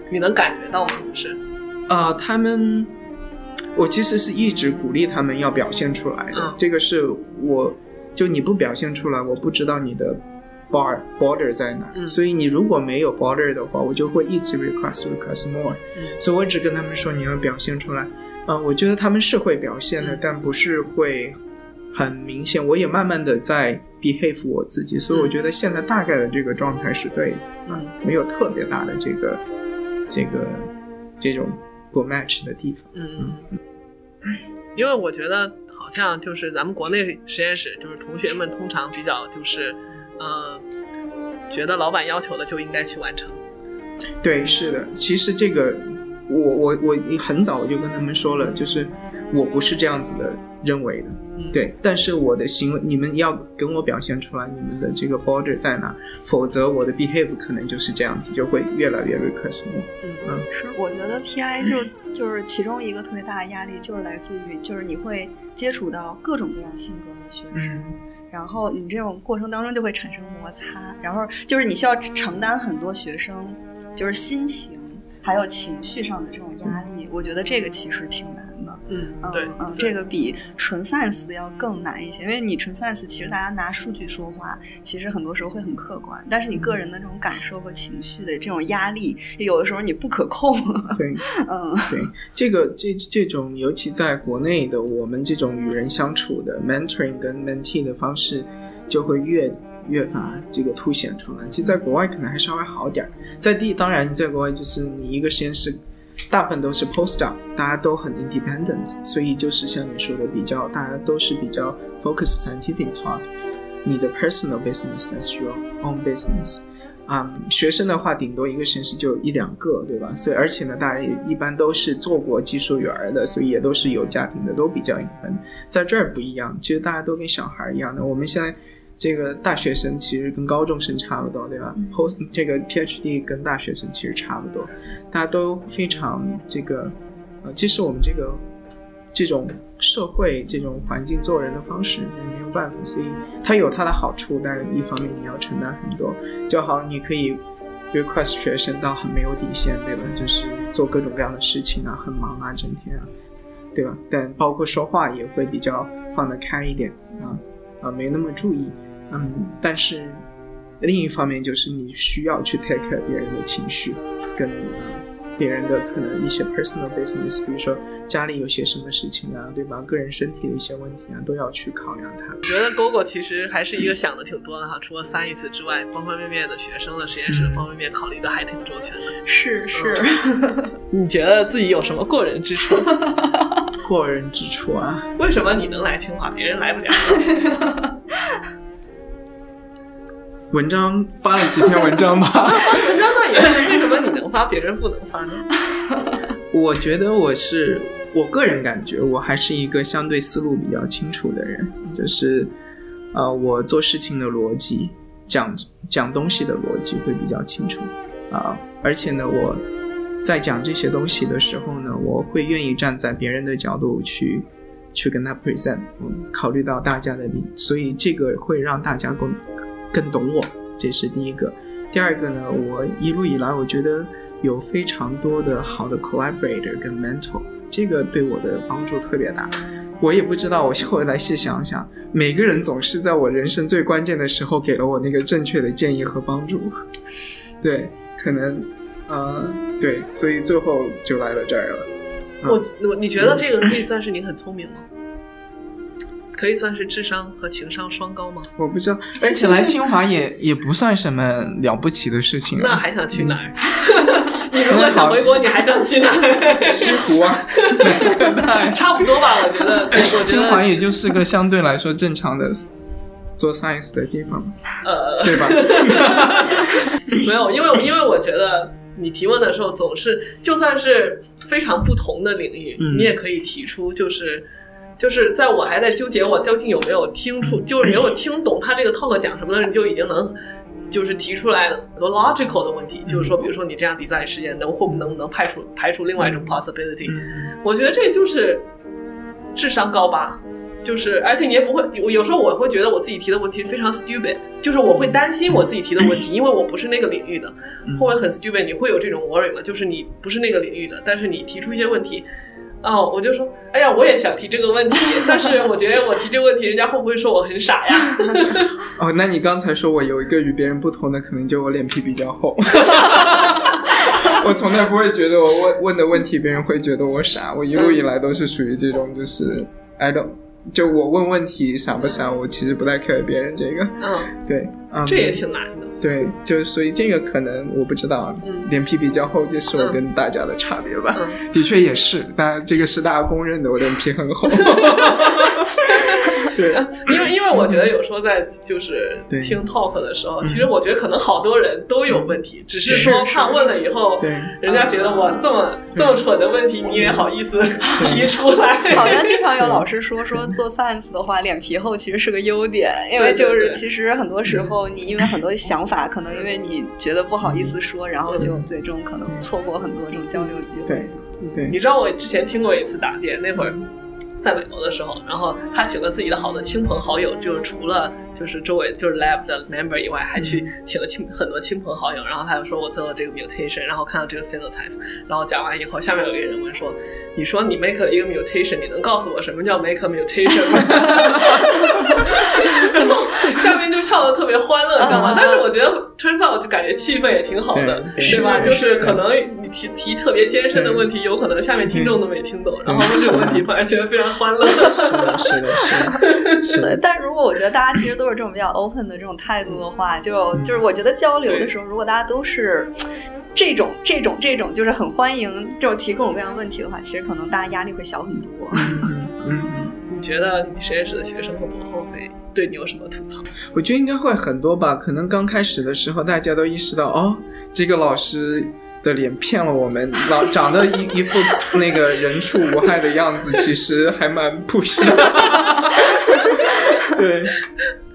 你能感觉到吗？是，呃，他们，我其实是一直鼓励他们要表现出来的。嗯这个是我，就你不表现出来，我不知道你的 bar border 在哪。嗯所以你如果没有 border 的话，我就会一直 request request more。嗯所以我只跟他们说你要表现出来。呃，我觉得他们是会表现的，嗯但不是会很明显。我也慢慢的在 behave 我自己，所以我觉得现在大概的这个状态是对的。嗯没有特别大的这个这个这种不 match 的地方。嗯嗯嗯，因为我觉得好像就是咱们国内实验室，就是同学们通常比较就是，呃，觉得老板要求的就应该去完成。对，是的，其实这个我我我很早我就跟他们说了，就是我不是这样子的认为的，嗯，，对，但是我的行为你们要跟我表现出来你们的这个 border 在哪，否则我的 behave 可能就是这样子，就会越来越 request more。嗯是，我觉得 PI 就就是其中一个特别大的压力，就是来自于就是你会接触到各种各样性格的学生。嗯然后你这种过程当中就会产生摩擦，然后就是你需要承担很多学生就是心情还有情绪上的这种压力，我觉得这个其实挺难的。嗯，嗯对，嗯，对这个比纯 science 要更难一些，因为你纯 science 其实大家拿数据说话，其实很多时候会很客观，但是你个人的这种感受和情绪的这种压力，有的时候你不可控。对。<laughs> 嗯对，这个这这种，尤其在国内的我们这种与人相处的 mentoring 跟 mentee 的方式，就会越越发这个凸显出来。其实，在国外可能还稍微好点儿，在地当然，在国外就是你一个实验室，大部分都是 postdoc，大家都很 independent，所以就是像你说的，比较大家都是比较 focus scientific talk，你的 personal business that's your own business。啊、学生的话，顶多一个实验室就一两个，对吧？所以而且呢，大家也一般都是做过技术员的，所以也都是有家庭的，都比较一般。在这儿不一样，其实大家都跟小孩一样的。我们现在这个大学生其实跟高中生差不多，对吧嗯？Post 这个 PhD 跟大学生其实差不多，大家都非常这个呃，这是我们这个这种社会这种环境做人的方式也没有办法，所以它有它的好处，但是一方面你要承担很多。就好，你可以 request 学生到很没有底线，对吧？就是做各种各样的事情啊，很忙啊，整天啊，对吧？但包括说话也会比较放得开一点啊啊，没那么注意，嗯，但是另一方面就是你需要去 take care 别人的情绪，跟、呃别人的可能一些 personal business，比如说家里有些什么事情啊，对吧？个人身体的一些问题啊，都要去考量它。我觉得 GoGo 其实还是一个想的挺多的哈，除了 science 之外，方方面面的学生的实验室的方方面面考虑的还挺周全的。是是，你觉得自己有什么过人之处？<laughs> 过人之处啊，为什么你能来清华，别人来不了？<laughs> 文章发了几篇文章吧。<laughs> 文章倒也是，为什么你能发，别人不能发呢？<laughs> 我觉得我是我个人感觉，我还是一个相对思路比较清楚的人，就是呃，我做事情的逻辑，讲讲东西的逻辑会比较清楚啊、而且呢，我在讲这些东西的时候呢，我会愿意站在别人的角度去去跟他 present，嗯，考虑到大家的利益，所以这个会让大家更更懂我，这是第一个。第二个呢，我一路以来我觉得有非常多的好的 collaborator 跟 mentor，这个对我的帮助特别大。我也不知道，我后来细想想，每个人总是在我人生最关键的时候给了我那个正确的建议和帮助。<laughs> 对，可能，呃，对，所以最后就来了这儿了。我我你觉得这个可以算是你很聪明吗？可以算是智商和情商双高吗？我不知道，而且来清华也 <laughs> 也不算什么了不起的事情啊。那还想去哪儿？<laughs> 你如果想回国，你还想去哪儿？<laughs> 西湖啊，差不多吧，我觉得。我觉清华，也就是个相对来说正常的做 science 的地方，呃，对吧？没有，因为因为我觉得，你提问的时候总是就算是非常不同的领域，嗯你也可以提出，就是就是在我还在纠结我究竟有没有听出，就是没有听懂他这个 talk 讲什么的你就已经能。就是提出来很多 logical 的问题，就是说，比如说你这样 design 实验能会不能能排除排除另外一种 possibility？、嗯我觉得这就是智商高吧，就是而且你也不会，我有时候我会觉得我自己提的问题非常 stupid，就是我会担心我自己提的问题，因为我不是那个领域的，会不会很 stupid？你会有这种 worry 吗？就是你不是那个领域的，但是你提出一些问题。哦，我就说，哎呀，我也想提这个问题，但是我觉得我提这个问题，人家会不会说我很傻呀？<laughs> 哦，那你刚才说我有一个与别人不同的，可能就我脸皮比较厚。<laughs> <laughs> 我从来不会觉得我问问的问题别人会觉得我傻，我一路以来都是属于这种，就是 I don't，就我问问题傻不傻，我其实不太 care 别人这个。嗯，对，嗯，这也挺难的。对，就是所以这个可能我不知道，嗯。脸皮比较厚，这是我嗯。跟大家的差别吧。嗯。的确也是，那这个是大家公认的，我脸皮很厚。<laughs> 对，因为因为我觉得有时候在就是对。听 talk 的时候，嗯其实我觉得可能好多人都有问题，只是说怕问了以后，对人家觉得我这么这么蠢的问题你也好意思提出来，好像经常有老师说，说做 science 的话，脸皮厚其实是个优点，因为就是对。其实很多时候你因为很多想法，可能因为你觉得不好意思说，然后就最终可能错过很多这种交流机会。对对你知道我之前听过一次打电，那会儿在美国的时候，然后他请了自己的好的亲朋好友，就是除了就是周围就是 lab 的 member 以外，还去请了亲很多亲朋好友，然后他就说我做了这个 mutation，然后看到这个 phenotype，然后讲完以后，下面有一个人问说，你说你 make 了一个 mutation，你能告诉我什么叫 make a mutation 吗？<laughs> 然后下面就笑得特别欢乐，你知道吗？嗯但是我觉得 turns out 就感觉气氛也挺好的，对对吧？是就是可能你提提特别艰深的问题，有可能下面听众都没听懂，然后问这个问题反而觉得非常欢乐。是的，是的，是的，<laughs> 是的，，但如果我觉得大家其实都是这种比较 open 的这种态度的话，就就是我觉得交流的时候，如果大家都是这种这种这种，就是很欢迎这种提各种各样问题的话，其实可能大家压力会小很多。嗯。你觉得你实验室的学生会不会会对你有什么吐槽？我觉得应该会很多吧。可能刚开始的时候，大家都意识到，哦，这个老师的脸骗了我们，老长得一一副那个人畜无害的样子，其实还蛮不实的。对，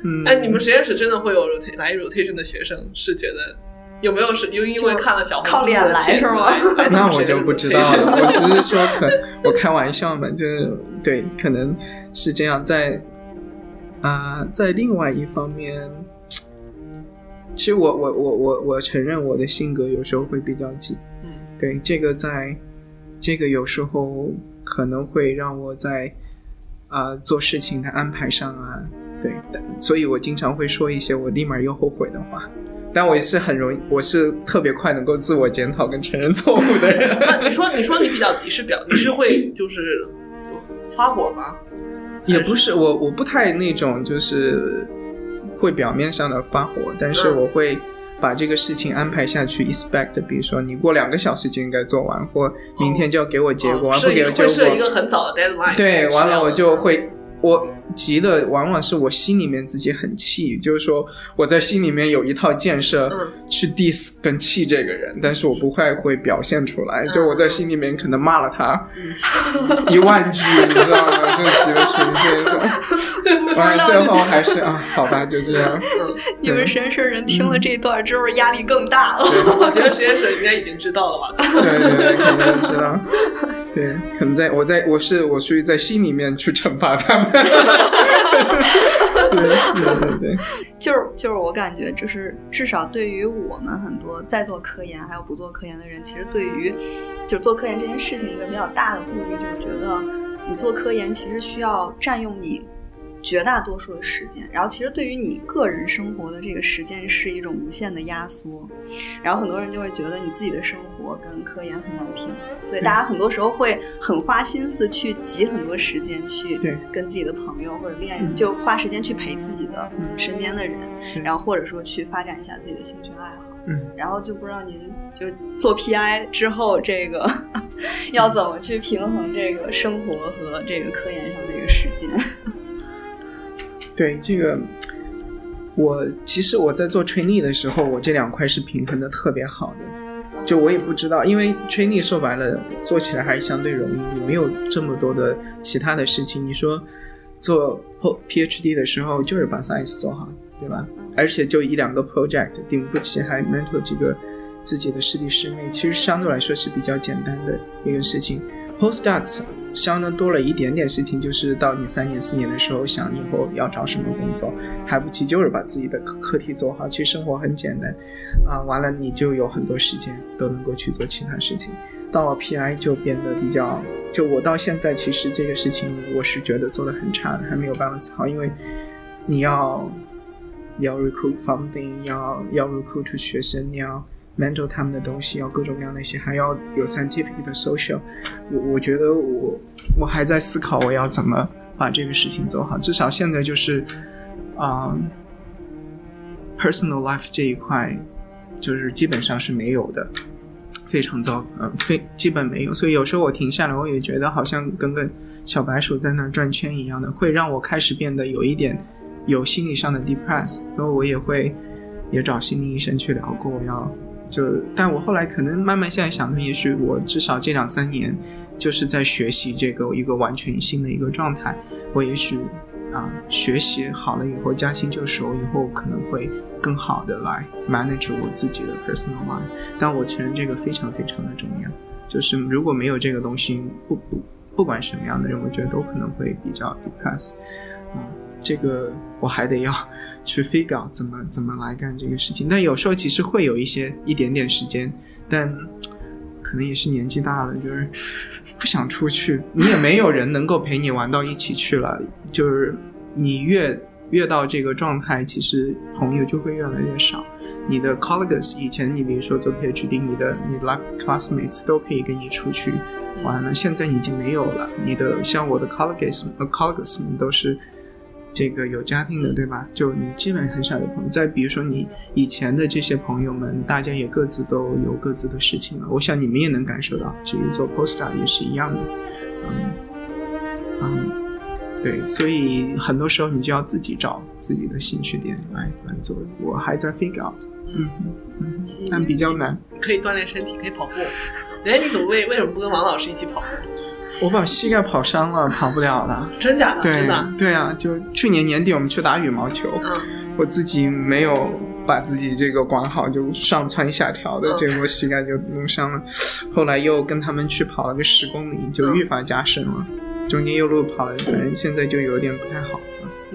嗯，哎，你们实验室真的会有 rotate 来 rotation 的学生？是觉得有没有是因因为看了小靠脸来是吗来那我就不知道了。了。我只是说可，我开玩笑嘛，就是对，可能是这样。在啊、在另外一方面，其实我我我我我承认我的性格有时候会比较急。嗯对，这个在这个有时候可能会让我在啊、做事情的安排上啊，对，但所以我经常会说一些我立马又后悔的话。但我也是很容易，我是特别快能够自我检讨跟承认错误的人。那 <laughs> 你说你说你比较急是表你是会就是发火吗？也不是我，我不太那种就是会表面上的发火，但是嗯我会把这个事情安排下去，expect，比如说你过两个小时就应该做完，或明天就要给我结果，哦完不给我结果，个很早的 deadline。对，完了我就会。我急的往往是我心里面自己很气，就是说我在心里面有一套建设嗯去 diss 跟气这个人，但是我不会会表现出来，嗯就我在心里面可能骂了他一万句，你知道吗？就急的属于这种，<laughs> 完了最后还是啊，好吧，就这样。你们实验室人听了这一段之后压力更大了。我觉得实验室应该已经知道了吧？对对对，可能知道。对，可能在我在我是我属于在心里面去惩罚他们。<laughs> 对对对。对，就是就是我感觉，就是至少对于我们很多在做科研还有不做科研的人，其实对于就是做科研这件事情一个比较大的顾虑，就是觉得你做科研其实需要占用你绝大多数的时间，然后其实对于你个人生活的这个时间是一种无限的压缩，然后很多人就会觉得你自己的生活跟科研很难平衡，所以大家很多时候会很花心思去挤很多时间去对跟自己的朋友或者恋人，嗯。就花时间去陪自己的嗯。身边的人，然后或者说去发展一下自己的兴趣爱好。嗯，然后就不知道您就做 PI 之后，这个 <laughs> 要怎么去平衡这个生活和这个科研上这个时间？对这个，我其实我在做 trainee 的时候，我这两块是平衡的特别好的。就我也不知道，因为 training 说白了做起来还是相对容易，你没有这么多的其他的事情。你说做 PhD 的时候就是把 science 做好，对吧？而且就一两个 project，顶不起还 mentor 几个自己的师弟师妹，其实相对来说是比较简单的一个事情。Postdocs 相当多了一点点事情，就是到你三年四年的时候想以后要找什么工作，还不急，就是把自己的课题做好。其实生活很简单，啊，完了你就有很多时间都能够去做其他事情。到了 PI 就变得比较，就我到现在其实这个事情我是觉得做的很差的，还没有 balance 好，因为你要要 recruit funding，要要 recruit 学生，你要。Mental 他们的东西要各种各样的些，还要有 scientific 的 social。我我觉得我我还在思考我要怎么把这个事情做好。至少现在就是啊，personal life 这一块就是基本上是没有的，非常糟，嗯，非基本没有。所以有时候我停下来，我也觉得好像跟个小白鼠在那转圈一样的，会让我开始变得有一点有心理上的 depress。然后我也会也找心理医生去聊过，我要。就，但我后来可能慢慢现在想的，也许我至少这两三年就是在学习这个一个完全新的一个状态。我也许啊，学习好了以后，驾轻就熟以后，可能会更好的来 manage 我自己的 personal life。但我承认这个非常非常的重要，就是如果没有这个东西，不不不管什么样的人，我觉得都可能会比较 depressed。嗯，这个我还得要。去 figure 怎么怎么来干这个事情，但有时候其实会有一些一点点时间，但可能也是年纪大了，就是不想出去，你也没有人能够陪你玩到一起去了。就是你越越到这个状态，其实朋友就会越来越少。你的 colleagues 以前你比如说做 PhD，你的你 life classmates 都可以跟你出去玩了，现在已经没有了。你的像我的 colleagues colleagues 们都是。这个有家庭的，对吧？就你基本很少有朋友。再比如说你以前的这些朋友们，大家也各自都有各自的事情了。我想你们也能感受到，其实做 postdoc 也是一样的。嗯嗯，对，所以很多时候你就要自己找自己的兴趣点来来做。我还在 figure out，嗯嗯，但比较难。可以锻炼身体，可以跑步。<laughs> 哎，你怎么为为什么不跟王老师一起跑步？我把膝盖跑伤了，跑不了了。真假的？对对啊，就去年年底我们去打羽毛球，我自己没有把自己这个管好，就上蹿下跳的，结果膝盖就弄伤了。后来又跟他们去跑了个十公里，就愈发加深了。中间又路跑了，反正现在就有点不太好。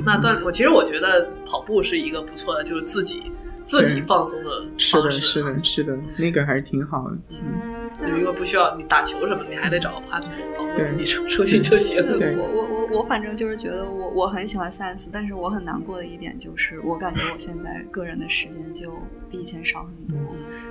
那段我其实我觉得跑步是一个不错的，就是自己自己放松的是的，是的，是的，那个还是挺好的。嗯。如果不需要你打球什么，你还得找个 partner，我自己出出去就行。我我我我反正就是觉得我我很喜欢 science，但是我很难过的一点就是，我感觉我现在个人的时间就比以前少很多。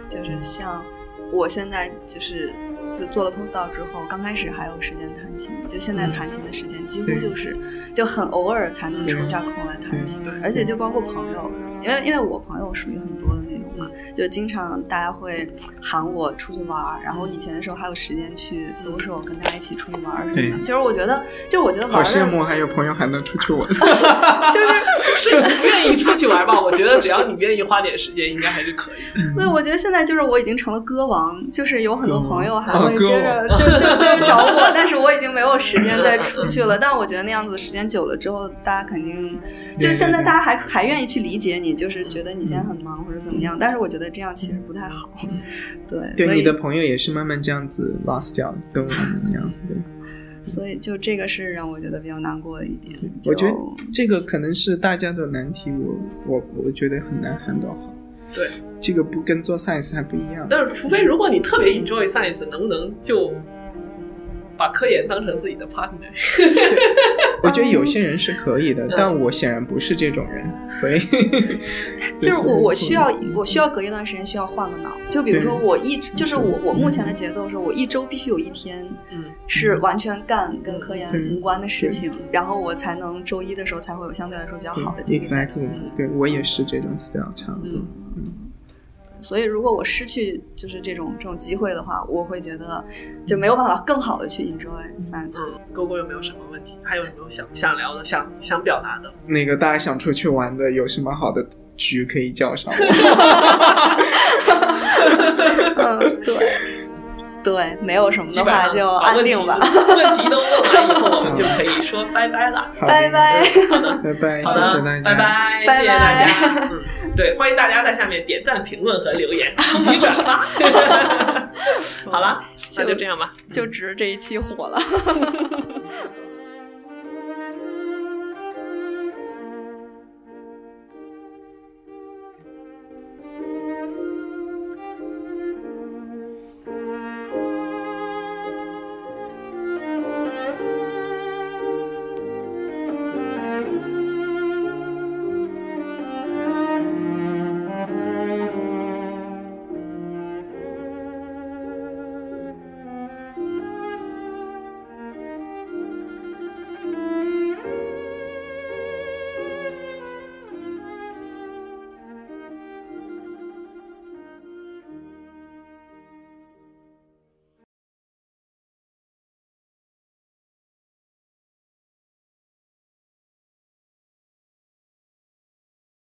就是像我现在就是就做了 postdoc 之后，刚开始还有时间弹琴，就现在弹琴的时间几乎就是就很偶尔才能抽下空来弹琴。而且就包括朋友，因为因为我朋友属于很多的那种嘛，就经常大家会喊我出去玩然后以前的时候还有时间去 social 跟大家一起出去玩什么的。就是我觉得，就是我觉得玩好羡慕还有朋友还能出去玩，<laughs> 就是 <laughs> 是不愿意出去玩吧？我觉得只要你愿意花点时间，应该还是可以。<laughs> 那我觉得现在就是我已经成了歌王，就是有很多朋友还会接着就就接着找我，但是我已经没有时间再出去了。但我觉得那样子时间久了之后，大家肯定就现在大家还还愿意去理解你，就是觉得你现在很忙或者怎么样。但是我觉得这样其实不太好。<laughs> 对，对，你的朋友也是慢慢这样子 lost 掉，跟我们一样。对，<laughs> 所以就这个是让我觉得比较难过的一点。我觉得这个可能是大家的难题，我我我觉得很难 handle 好。对，这个不跟做 science 还不一样。但是，除非如果你特别 enjoy science，能不能就？把科研当成自己的 partner，我觉得有些人是可以的，但我显然不是这种人，所以 <laughs> 就是我我需要我需要隔一段时间需要换个脑，就比如说我一就是我我目前的节奏是我一周必须有一天嗯。是完全干跟科研无关的事情，然后我才能周一的时候才会有相对来说比较好的结果。Exactly，对我也是这种 style 差不多。所以，如果我失去就是这种这种机会的话，我会觉得就没有办法更好的去 enjoy science。嗯，勾勾有没有什么问题？还有没有想想聊的、想想表达的？那个大家想出去玩的，有什么好的局可以叫上我？<laughs> <laughs> 嗯，对，对，没有什么的话就安定吧。问题都问完以后，我们就可以说 <laughs> 拜拜了。拜拜，好的，拜拜，谢谢大家，拜拜，谢谢大家。嗯，对，欢迎大家在下面点赞、评论和留言，一起转发。<laughs> 好了，那就这样吧，就值这一期火了。<laughs>